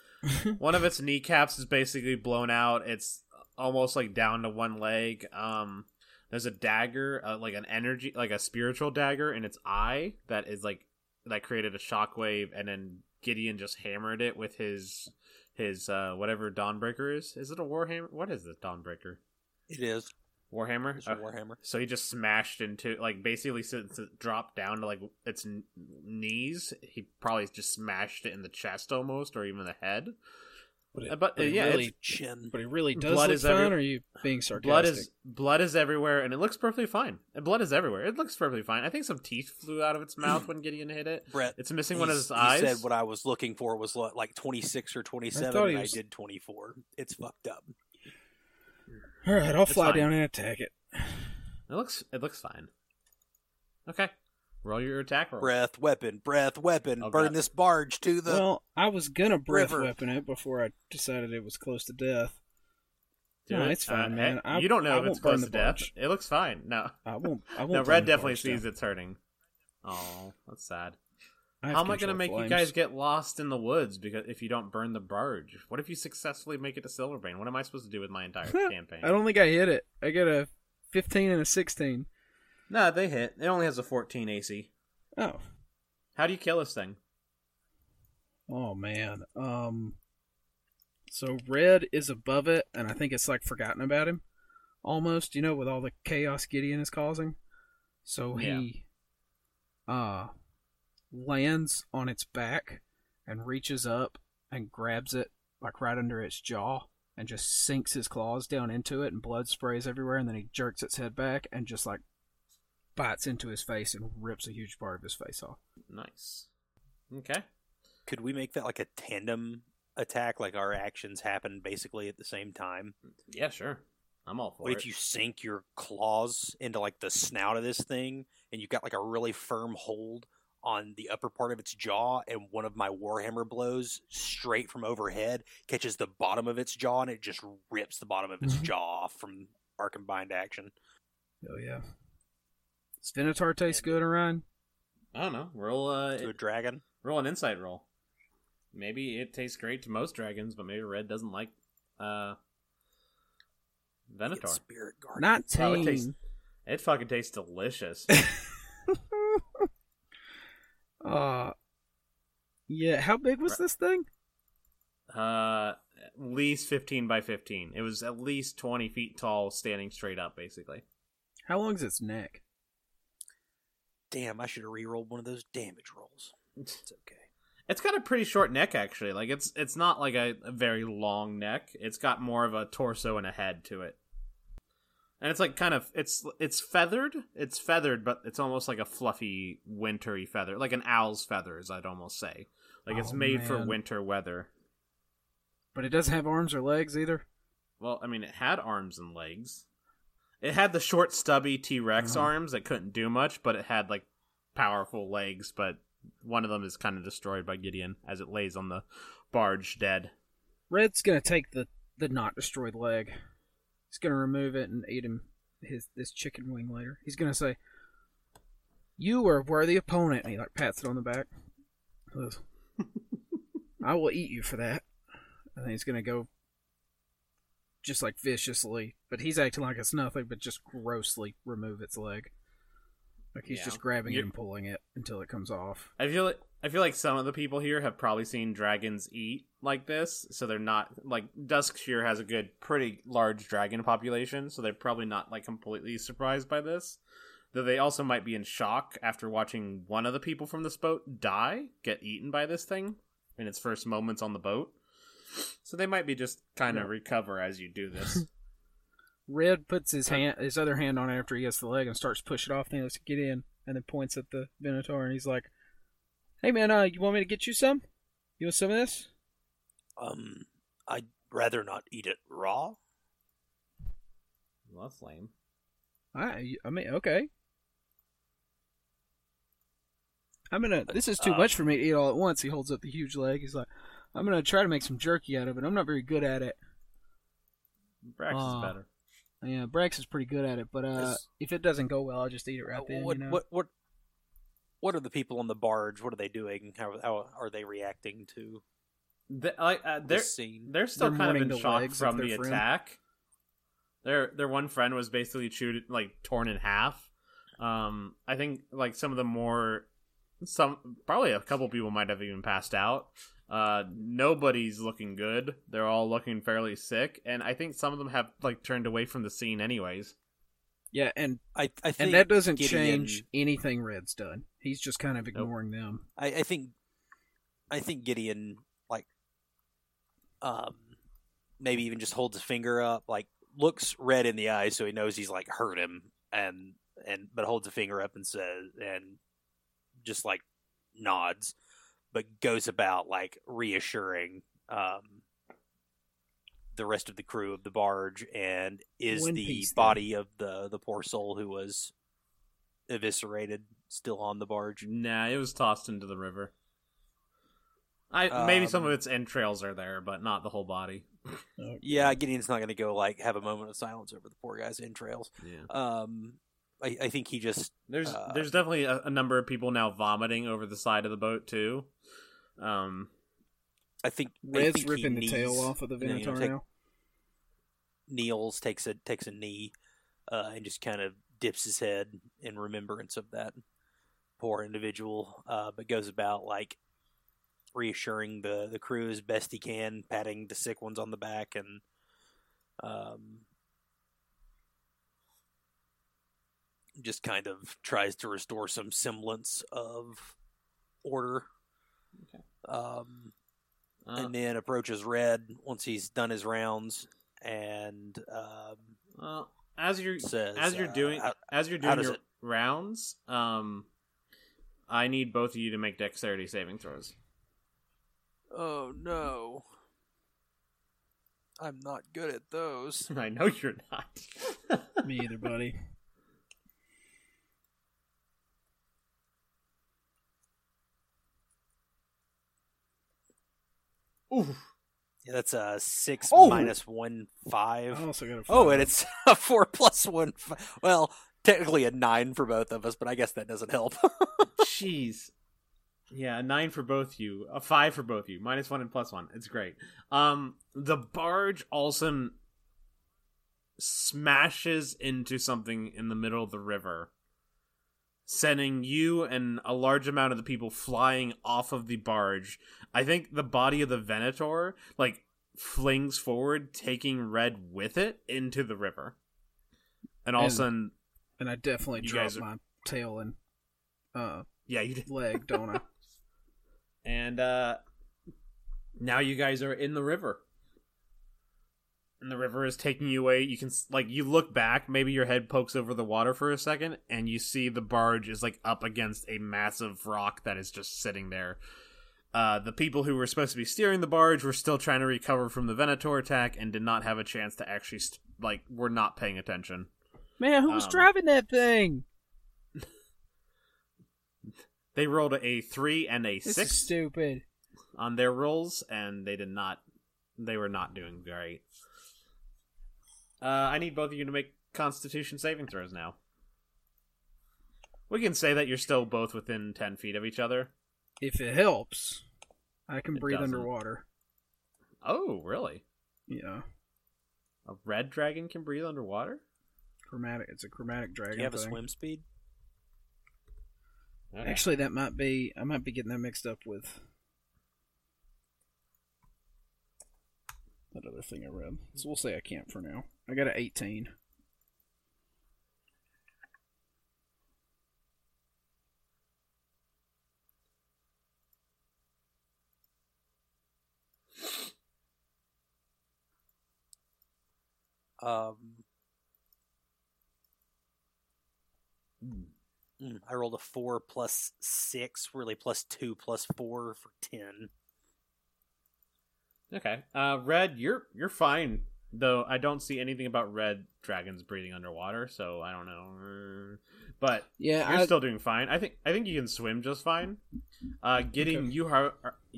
one of its kneecaps is basically blown out. It's almost like down to one leg. Um, there's a dagger, uh, like an energy, like a spiritual dagger in its eye that is like that created a shockwave, and then Gideon just hammered it with his his uh whatever Dawnbreaker is. Is it a Warhammer? What is this Dawnbreaker? It is. Warhammer. It's a Warhammer. So he just smashed into like basically since it dropped down to like its kn- knees, he probably just smashed it in the chest almost, or even the head. But Uh, but, uh, it yeah, it's- really, Chin. but it really does Blood look is fine. every- or are you being sarcastic? Blood is blood is everywhere, and it looks perfectly fine. And blood is everywhere. It looks perfectly fine. I think some teeth flew out of its mouth when Gideon hit it. Bret. It's missing one of he's- its eyes. He said what I was looking for was lo- like 26 or 27, thought he and I did 24. It's fucked up. All right, I'll It's fly fine. down and attack it. It looks it looks fine. Okay, roll your attack roll. Breath, weapon, breath, weapon. Oh, Burn God. this barge to the. well, I was gonna breath river. weapon it before I decided it was close to death. Do No, it. it's fine, Uh, man. eh, I- you don't know I if it's close to death. barge. It looks fine. No, I won't. I won't. no. Red definitely sees down. it's hurting. Oh, that's sad. How am I going to control make you guys get lost in the woods because if you don't burn the barge? What if you successfully make it to Silverbane? What am I supposed to do with my entire campaign? I don't think I hit it. I got a 15 and a 16. No, they hit. It only has a 14 AC. Oh, How do you kill this thing? oh man. Um, so red is above it, and I think it's like forgotten about him, almost. You know, with all the chaos Gideon is causing. So he, uh, lands on its back and reaches up and grabs it like right under its jaw and just sinks his claws down into it and blood sprays everywhere and then he jerks its head back and just like bites into his face and rips a huge part of his face off. Nice. Okay. Could we make that like a tandem attack? Like our actions happen basically at the same time? Yeah, sure. I'm all for it. What it. if you sink your claws into like the snout of this thing and you've got like a really firm hold on the upper part of its jaw and one of my warhammer blows straight from overhead catches the bottom of its jaw and it just rips the bottom of its Mhm. jaw off from our combined action. Oh yeah. Does Venator taste good, Arion? I don't know. Roll uh, To a dragon. roll an insight roll. Maybe it tastes great to most dragons, but maybe red doesn't like uh Venator. Spirit guardian. Not Oh, it tame. tastes- It fucking tastes delicious. uh yeah, how big was Right. this thing? uh, at least fifteen by fifteen. It was at least twenty feet tall, standing straight up, basically. How long's its neck? Damn, I should have re-rolled one of those damage rolls. It's okay. It's got a pretty short neck, actually. Like it's it's not like a, a very long neck. It's got more of a torso and a head to it. And it's like kind of it's it's feathered. It's feathered, but it's almost like a fluffy wintry feather, like an owl's feathers. I'd almost say, like it's Oh, made for winter weather. But it doesn't have arms or legs either. Well, I mean, it had arms and legs. It had the short, stubby T Rex Uh-huh. arms that couldn't do much, but it had like powerful legs. But one of them is kind of destroyed by Gideon as it lays on the barge dead. Red's gonna take the the not destroyed leg. He's gonna remove it and eat him his this chicken wing later. He's gonna say, "You are a worthy opponent," and he like pats it on the back. Goes, I will eat you for that. And then he's gonna go, just like viciously, but he's acting like it's nothing, but just grossly remove its leg. Like he's Yeah. just grabbing it and pulling it until it comes off. I feel like I feel like some of the people here have probably seen dragons eat like this, so they're not like Duskshire has a good, pretty large dragon population, so they're probably not like completely surprised by this. Though they also might be in shock after watching one of the people from this boat die, get eaten by this thing in its first moments on the boat. So they might be just kind of Yeah. recover as you do this. Red puts his hand, his other hand on after he gets the leg and starts to push it off. Then he goes, "Get in," and then points at the Venator and he's like, "Hey man, uh, you want me to get you some? You want some of this?" Um, I'd rather not eat it raw. well, that's lame. I, I mean, okay. I'm gonna. This is too Uh, much for me to eat all at once. He holds up the huge leg. He's like, "I'm gonna try to make some jerky out of it. I'm not very good at it." Brax Uh, is better. Yeah, Brax is pretty good at it, but uh, Is- if it doesn't go well, I'll just eat it right Uh, then. what, you know? what what what are the people on the barge? What are they doing? How, how are they reacting to The, like, uh, they're this scene? they're still They're kind of in shock from the friend. attack. Their their one friend was basically chewed like torn in half. Um, I think like some of the more some probably a couple people might have even passed out. Uh, nobody's looking good. They're all looking fairly sick, and I think some of them have like turned away from the scene anyways. Yeah, and I, I think and that doesn't Gideon- change anything Red's done. He's just kind of ignoring them. I, I think I think Gideon like um maybe even just holds a finger up, like looks red in the eyes so he knows he's like hurt him and and but holds a finger up and says and just like nods but goes about like reassuring um the rest of the crew of the barge and is One the Piece, then. body of the the poor soul who was eviscerated still on the barge Nah, it was tossed into the river. I maybe some Um, of its entrails are there, but not the whole body. Oh, Yeah, Gideon's not going to go like have a moment of silence over the poor guy's entrails. Yeah. Um, I, I think he just There's Uh, there's definitely a, a number of people now vomiting over the side of the boat too. Um, I think I Red's think ripping the tail off of the you know, take- now. Kneels takes a takes a knee, uh, and just kind of dips his head in remembrance of that poor individual. Uh, but goes about like reassuring the the crew as best he can, patting the sick ones on the back, and um, just kind of tries to restore some semblance of order. Okay. Um, uh, and then approaches Red once he's done his rounds, and um, well, as you're says, as you're uh, doing how- as you're doing your it- rounds, um, I need both of you to make dexterity saving throws. "Oh no, I'm not good at those." I know you're not. Me either, buddy. Ooh, Yeah, that's a six Oh! minus one five. I also got a Oh, five. and it's a four plus one. fi- Well, technically a nine for both of us, but I guess that doesn't help. jeez. Yeah, a nine for both you, a five for both you, minus one and plus one. It's great. Um, the barge also smashes into something in the middle of the river, sending you and a large amount of the people flying off of the barge. I think the body of the Venator like flings forward, taking Red with it into the river, and all of a sudden, and I definitely dropped are- my tail and uh, yeah, you did. leg, don't I? and uh now you guys are in the river and the river is taking you away you can like you look back maybe your head pokes over the water for a second and you see the barge is like up against a massive rock that is just sitting there uh the people who were supposed to be steering the barge were still trying to recover from the venator attack and did not have a chance to actually st- like were not paying attention Man, who was Um, driving that thing? they rolled a 3 and a This 6 is stupid. on their rolls, and they did not. They were not doing great. Uh, I need both of you to make Constitution saving throws now. We can say that you're still both within ten feet of each other. If it helps, I can It breathe doesn't. underwater. Oh, really? Yeah, A red dragon can breathe underwater? chromatic. It's a chromatic Do dragon. you have a swim speed? Okay. Actually, that might be. I might be getting that mixed up with that other thing I read. So we'll say I can't for now. I got an 18. Um, mm, I rolled a four plus six, really plus two plus four for ten. Okay. Uh, red, you're you're fine. Though I don't see anything about red dragons breathing underwater, so I don't know. But Yeah, you're I, still doing fine. I think I think you can swim just fine. Uh, getting Okay. you har-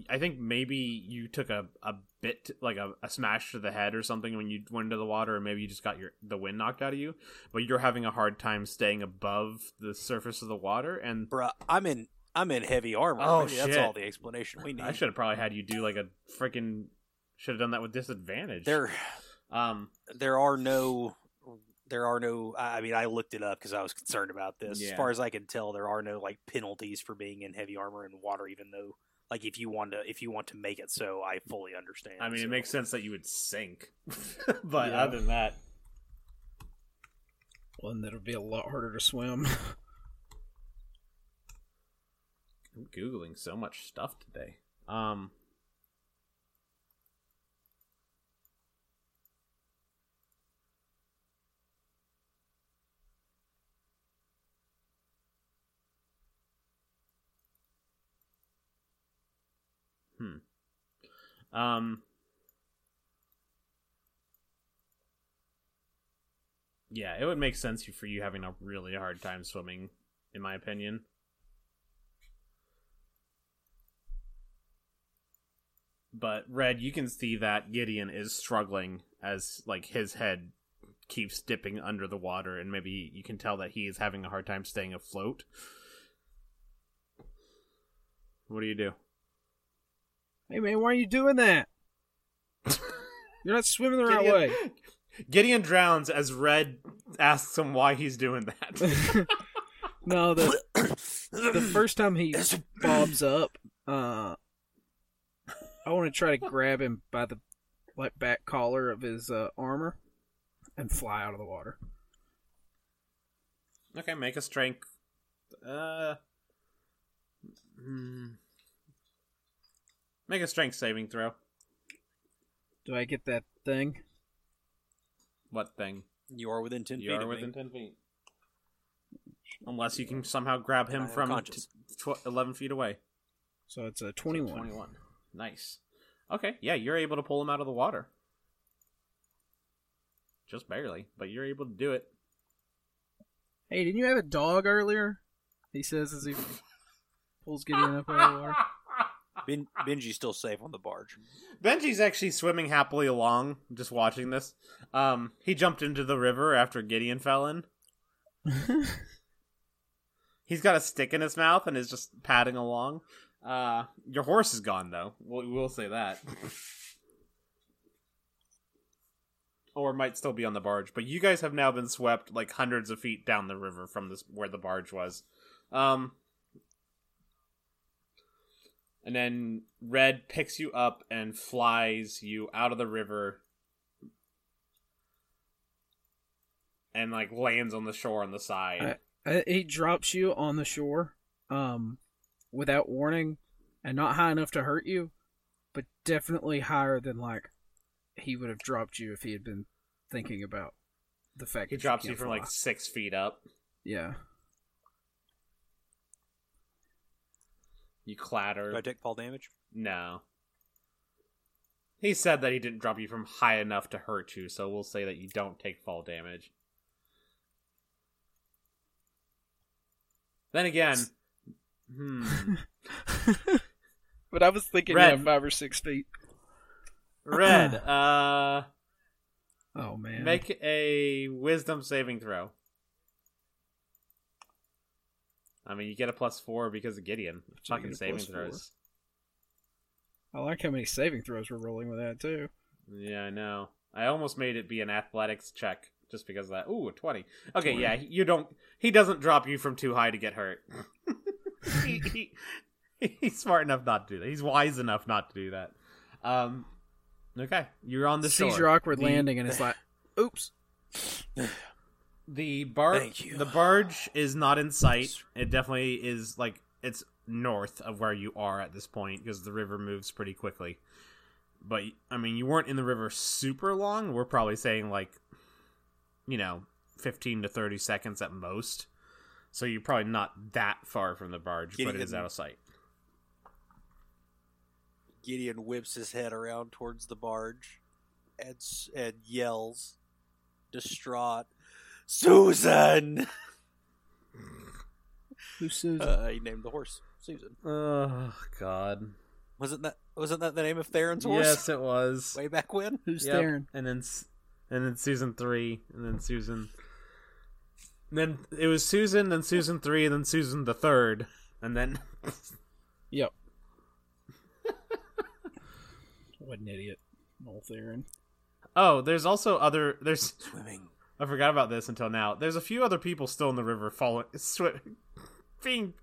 I think maybe you took a, a bit like a, a smash to the head or something when you went into the water, or maybe you just got your the wind knocked out of you. But you're having a hard time staying above the surface of the water, and Bruh, I'm in I'm in heavy armor. Oh, Maybe That's all the explanation we need. I should have probably had you do like a freaking should have done that with disadvantage. There um, there are no there are no I I mean I looked it up because I was concerned about this. Yeah. As far as I can tell, there are no like penalties for being in heavy armor and water, even though like if you want to if you want to make it so, I fully understand. I mean, so. it makes sense that you would sink, but Yeah. other than that, one that'll be a lot harder to swim. I'm googling so much stuff today. Um, Um. Yeah, it would make sense for you having a really hard time swimming, in my opinion. but red you can see that gideon is struggling as like his head keeps dipping under the water and maybe you can tell that he is having a hard time staying afloat what do you do hey man, why are you doing that? You're not swimming the right way. gideon drowns as red asks him why he's doing that no, the the first time he bobs up, uh, I want to try to grab him by the like back collar of his uh, armor and fly out of the water. okay make a strength uh hmm. Make a strength saving throw Do I get that thing? what thing you are within ten You feet are within me. 10 feet. Unless you can somehow grab him from t- tw- 11 feet away. So it's a So twenty-one. 21. Nice. Okay, yeah, you're able to pull him out of the water. Just barely, but you're able to do it. Hey, didn't you have a dog earlier? He says as he pulls Gideon up out of the water. Ben, Benji's still safe on the barge. Benji's actually swimming happily along, just watching this. Um, he jumped into the river after Gideon fell in. He's got a stick in his mouth and is just padding along. Uh, your horse is gone though. We'll, we'll say that. or might still be on the barge. But you guys have now been swept like hundreds of feet down the river from this where the barge was. Um, and then Red picks you up and flies you out of the river and like lands on the shore on the side. Uh, he drops you on the shore, um, without warning, and not high enough to hurt you, but definitely higher than like he would have dropped you if he had been thinking about the fact he drops you can't from fly. like six feet up. yeah. You clatter. Do I take fall damage? No. He said that he didn't drop you from high enough to hurt you, so we'll say that you don't take fall damage. Then again, hmm. but I was thinking Red. yeah, five or six feet. Red, uh, Oh man. make a wisdom saving throw. I mean, you get a plus four because of Gideon. So Fucking saving four. throws. I like how many saving throws we're rolling with that too. Yeah, I know. I almost made it be an athletics check just because of that. Ooh, a 20. Okay, 20. yeah, you don't. He doesn't drop you from too high to get hurt. he, he, he's smart enough not to do that. He's wise enough not to do that. Um, okay, you're on the Sees shore. your awkward The- landing and it's like, oops. The bar Thank you. the barge is not in sight. It definitely is like it's north of where you are at this point because the river moves pretty quickly. But I mean, you weren't in the river super long. We're probably saying like you know, 15 to 30 seconds at most. So you're probably not that far from the barge, but it is out of sight. Gideon whips his head around towards the barge and and yells, distraught, "Susan!" Who's Susan? Uh, he named the horse Susan. Oh God. Wasn't that wasn't that the name of Theron's horse? Yes, it was. way back when. Who's Yep. Theron? And then, S- and then Susan three, and then Susan. and then it was Susan, then Susan three, and then Susan the third, and then Yep. what an idiot. Old Theron. oh, there's also other. There's Swimming. I forgot about this until now. There's a few other people still in the river, following, sw- being,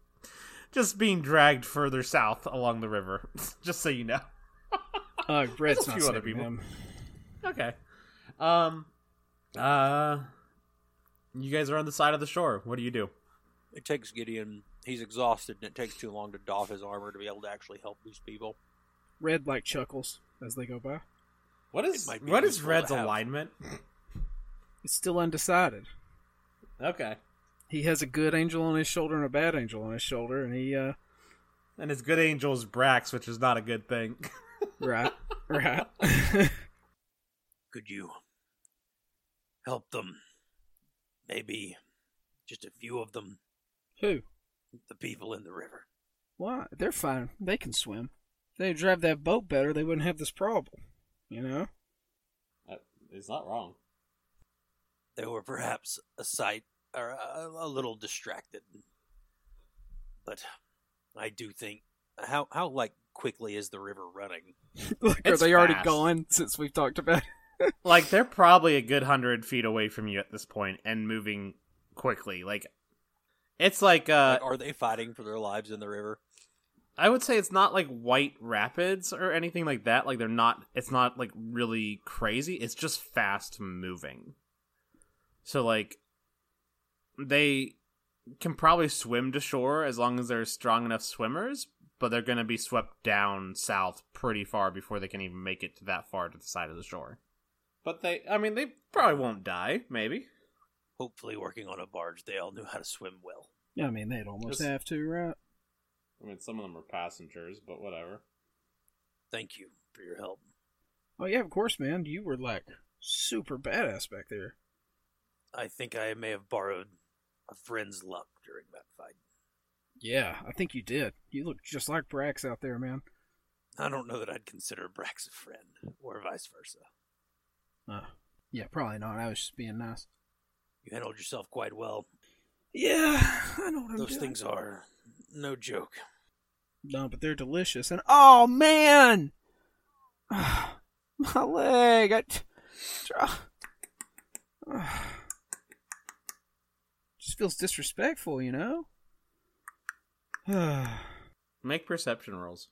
just being dragged further south along the river. just so you know. Uh, Brett's a few other people. them. Okay. Um. Uh. You guys are on the side of the shore. What do you do? It takes Gideon. He's exhausted, and it takes too long to doff his armor to be able to actually help these people. Red like chuckles as they go by. What is- might be what is useful to Red's have. alignment? It's still undecided. Okay. He has a good angel on his shoulder and a bad angel on his shoulder, and he uh And his good angel is Brax, which is not a good thing. right, right. Could you help them? Maybe just a few of them, Who? the people in the river. Why? They're fine. They can swim. If they drive that boat better, they wouldn't have this problem. You know? it's not wrong. They were perhaps a sight or a, a little distracted, but I do think how how like quickly is the river running? like, are It's they already gone since we've talked about it? Like they're probably a good hundred feet away from you at this point and moving quickly. Like it's like uh Like, are they fighting for their lives in the river? I would say it's not like white rapids or anything like that. Like they're not it's not like really crazy. It's just fast moving. So like they can probably swim to shore as long as they're strong enough swimmers, but they're going to be swept down south pretty far before they can even make it to that far to the side of the shore. But they I mean they probably won't die, maybe. Hopefully, working on a barge, they all knew how to swim well. Yeah, I mean, they'd almost Just- have to, right? I mean some of them are passengers, but whatever. Thank you for your help. Oh, yeah, of course, man. You were, like, super badass back there. I think I may have borrowed a friend's luck during that fight. Yeah, I think you did. You look just like Brax out there, man. I don't know that I'd consider Brax a friend, or vice versa. Uh, yeah, probably not. I was just being nice. You handled yourself quite well. Yeah, I know what I'm Those doing. things are no joke. No, but they're delicious. And oh man, my leg. I feels disrespectful, you know. Make perception rolls.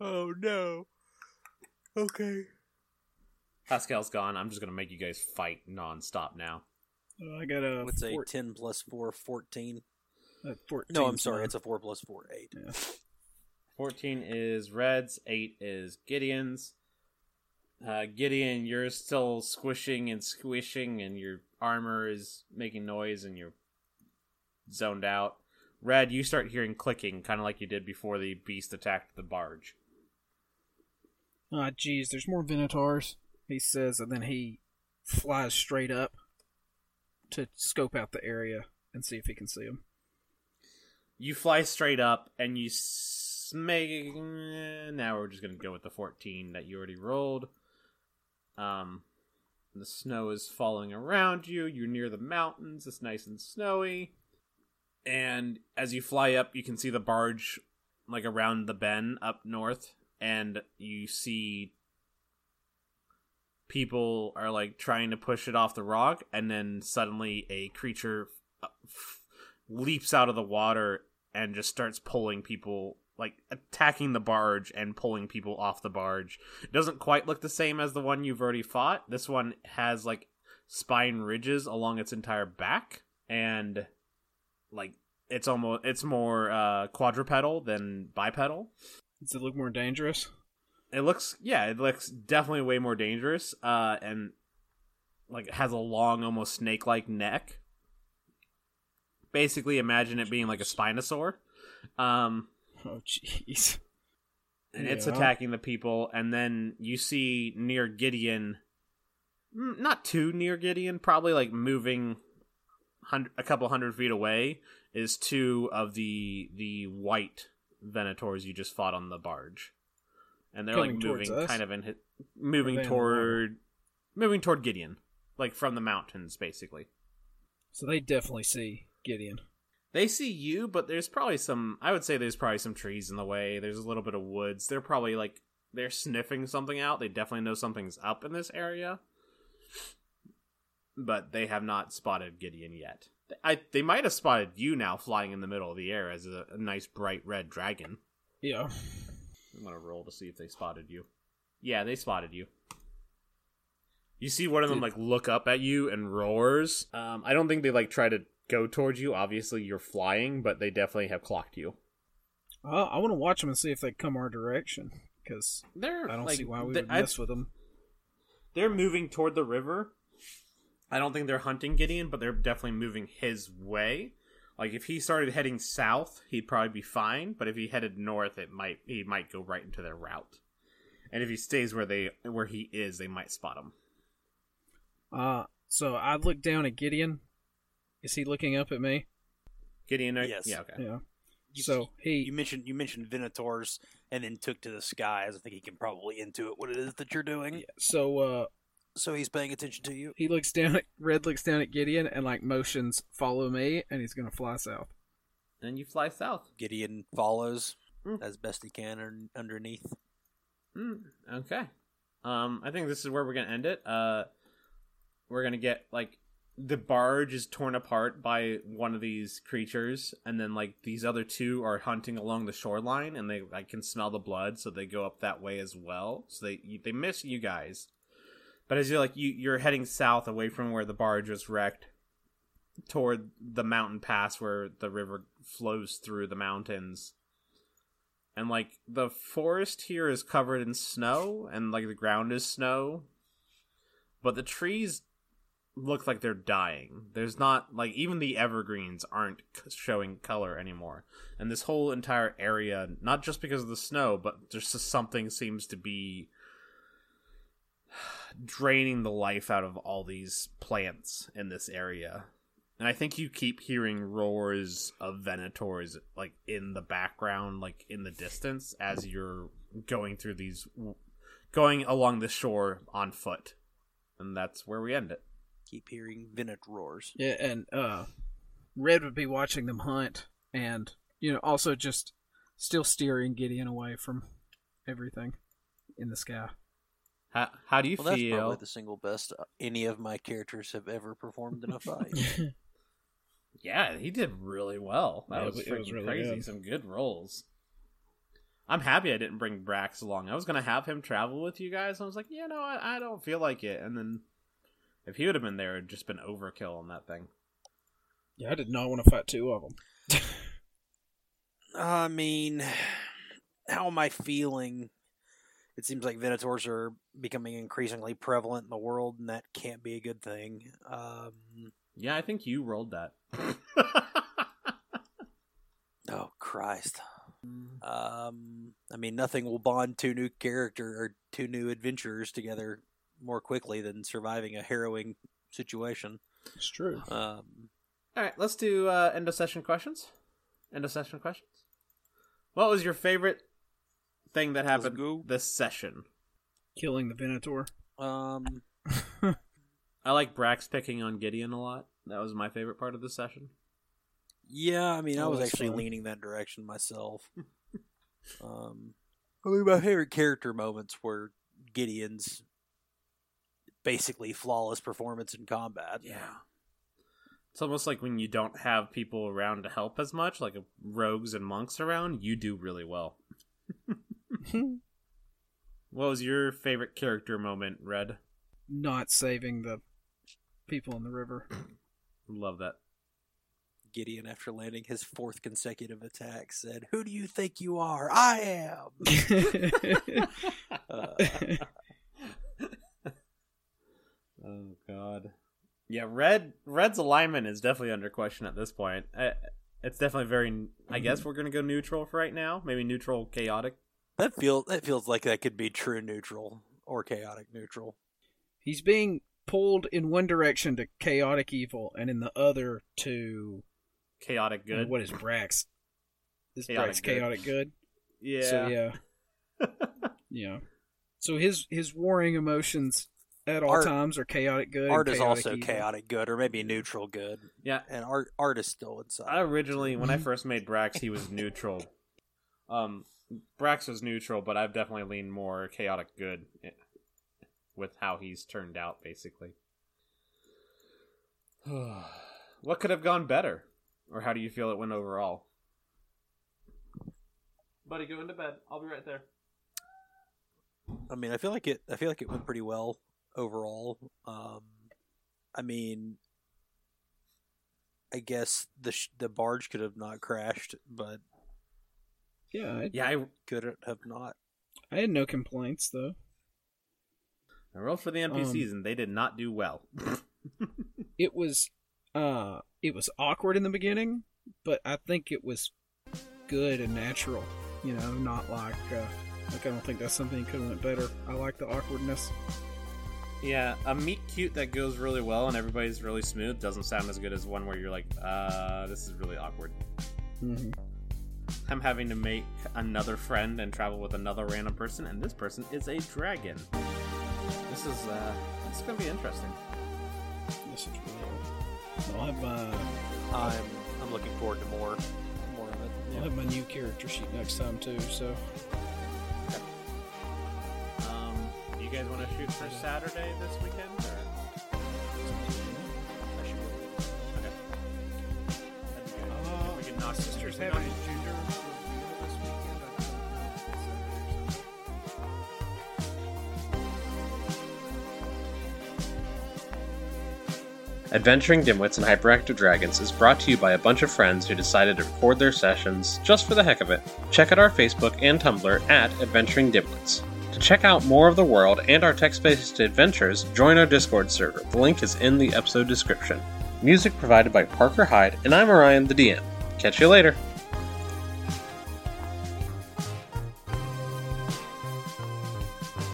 Oh no. Okay. Haskell's gone. I'm just going to make you guys fight nonstop now. I got a What's a 10 plus 4, 14? a 14. No, I'm sorry, son. it's a 4 plus 4, 8. Yeah. 14 is Red's, 8 is Gideon's. Uh, Gideon, you're still squishing and squishing, and your armor is making noise, and you're zoned out. Red, you start hearing clicking, kind of like you did before the beast attacked the barge. Ah, jeez, there's more Venators. He says, and then he flies straight up to scope out the area and see if he can see them. You fly straight up, and you make. Now we're just gonna go with the 14 that you already rolled. Um, the snow is falling around you. You're near the mountains. It's nice and snowy. And as you fly up, you can see the barge like around the bend up north, and you see people are like trying to push it off the rock, and then suddenly a creature uh, f- leaps out of the water and just starts pulling people like attacking the barge and pulling people off the barge. It doesn't quite look the same as the one you've already fought. This one has like spine ridges along its entire back and like it's almost it's more uh quadrupedal than bipedal. Does it look more dangerous? It looks yeah, it looks definitely way more dangerous uh and like has a long almost snake-like neck. Basically imagine it being like a spinosaur. Um Oh, jeez. and it's attacking the people and then you see near gideon mm, not too near Gideon, probably like moving hun- a couple hundred feet away is two of the the white Venators you just fought on the barge, and they're Coming like moving kind of in hit, moving they in toward moving toward Gideon, like from the mountains, basically. So they definitely see Gideon. They see you, but there's probably some. I would say there's probably some trees in the way. There's a little bit of woods. They're probably like they're sniffing something out. They definitely know something's up in this area, but they have not spotted Gideon yet. I they might have spotted you now flying in the middle of the air as a, a nice bright red dragon. Yeah. I'm gonna roll to see if they spotted you. Yeah, they spotted you. You see one of them like look up at you and roars. Um, I don't think they like try to go towards you. Obviously, you're flying, but they definitely have clocked you. Uh, I want to watch them and see if they come our direction because They're I don't like, see why we would mess with them. They're moving toward the river. I don't think they're hunting Gideon, but they're definitely moving his way. Like if he started heading south, he'd probably be fine. But if he headed north, it might he might go right into their route. And if he stays where they where he is, they might spot him. Uh, so I look down at Gideon. Is he looking up at me? Gideon, are- Yes. yeah, okay. Yeah. You, so he you mentioned you mentioned Venators and then took to the skies. I think he can probably intuit what it is that you're doing. so uh So he's paying attention to you. he looks down at Red looks down at Gideon and like motions follow me and he's gonna fly south. And you fly south. Gideon follows Mm. as best he can un- underneath. Mm, okay. Um, I think this is where we're gonna end it. Uh, we're gonna get like the barge is torn apart by one of these creatures, and then like these other two are hunting along the shoreline, and they I can smell the blood, so they go up that way as well. So they they miss you guys. But as you're like you you're heading south away from where the barge was wrecked, toward the mountain pass where the river flows through the mountains. And like the forest here is covered in snow and like the ground is snow but the trees look like they're dying. There's not like even the evergreens aren't showing color anymore. And this whole entire area not just because of the snow but just something seems to be draining the life out of all these plants in this area and I think you keep hearing roars of Venators like in the background, like in the distance, as you're going through these, going along the shore on foot, and that's where we end it. Keep hearing Venet roars. Yeah, and uh Red would be watching them hunt and you know, also just still steering Gideon away from everything in the sky. How how do you Well, that's feel? probably the single best uh, any of my characters have ever performed in a fight. Yeah, he did really well. That Yeah, was it was really crazy. good. Some good rolls. I'm happy I didn't bring Brax along. I was gonna have him travel with you guys. I was like, you know, I, I don't feel like it. And then if he would have been there, it'd just been overkill on that thing. Yeah, I did not want to fight two of them. I mean, how am I feeling? It seems like Venators are becoming increasingly prevalent in the world, and that can't be a good thing. Um, Yeah, I think you rolled that. oh Christ! Um, I mean, nothing will bond two new character or two new adventurers together more quickly than surviving a harrowing situation. It's true. Um, All right, let's do uh, end of session questions. End of session questions. What was your favorite thing that happened this session? Killing the Venator. um, I like Brax picking on Gideon a lot. That was my favorite part of the session. Yeah, I mean, I was actually fun. leaning that direction myself. um, I mean, my favorite character moments were Gideon's basically flawless performance in combat. Yeah. It's almost like when you don't have people around to help as much, like rogues and monks around, you do really well. What was your favorite character moment, Red? not saving the people in the river. Love that. Gideon, after landing his fourth consecutive attack, said, "Who do you think you are? I am." Uh, Oh God. Yeah, red. Red's alignment is definitely under question at this point. It's definitely very. I guess we're gonna go neutral for right now. Maybe neutral, chaotic. That feels that feels like that could be true neutral or chaotic neutral. He's being pulled in one direction to chaotic evil and in the other to Chaotic uh, good. what is Brax? Is Chaotic Brax good. chaotic good? Yeah. So yeah, yeah. So his his warring emotions at all Art- times are chaotic good. and Art is also evil. chaotic good, or maybe neutral good, yeah. and art art is still inside. I originally, when I Mhm. first made Brax, he was neutral. Um, Brax was neutral, but I've definitely leaned more chaotic good with how he's turned out, basically. what could have gone better, or how do you feel it went overall? Buddy, go into bed. I'll be right there. I mean, I feel like it. I feel like it went pretty well overall. Um, I mean, I guess the sh- the barge could have not crashed, but Yeah, I, Yeah, I, could have not? I had no complaints though. I rolled for the Um, NPCs, and they did not do well. It was uh it was awkward in the beginning, but I think it was good and natural. You know, not like uh, like I don't think that's something that could have went better. I like the awkwardness. Yeah, a meet cute that goes really well and everybody's really smooth doesn't sound as good as one where you're like, uh, this is really awkward. Mm-hmm. I'm having to make another friend and travel with another random person, and this person is a dragon. This is uh, this is gonna be interesting. This is really I'll have my I'm I'm looking forward to more more of it. I'll have my new character sheet next time too. So Um, you guys want to shoot for Saturday this weekend? Or? Sisters having a gender. Adventuring Dimwits and Hyperactive Dragons is brought to you by a bunch of friends who decided to record their sessions just for the heck of it. Check out our Facebook and Tumblr at Adventuring Dimwits. To check out more of the world and our text based adventures, join our Discord server. The link is in the episode description. Music provided by Parker Hyde, and I'm Arion, the DM. Catch you later.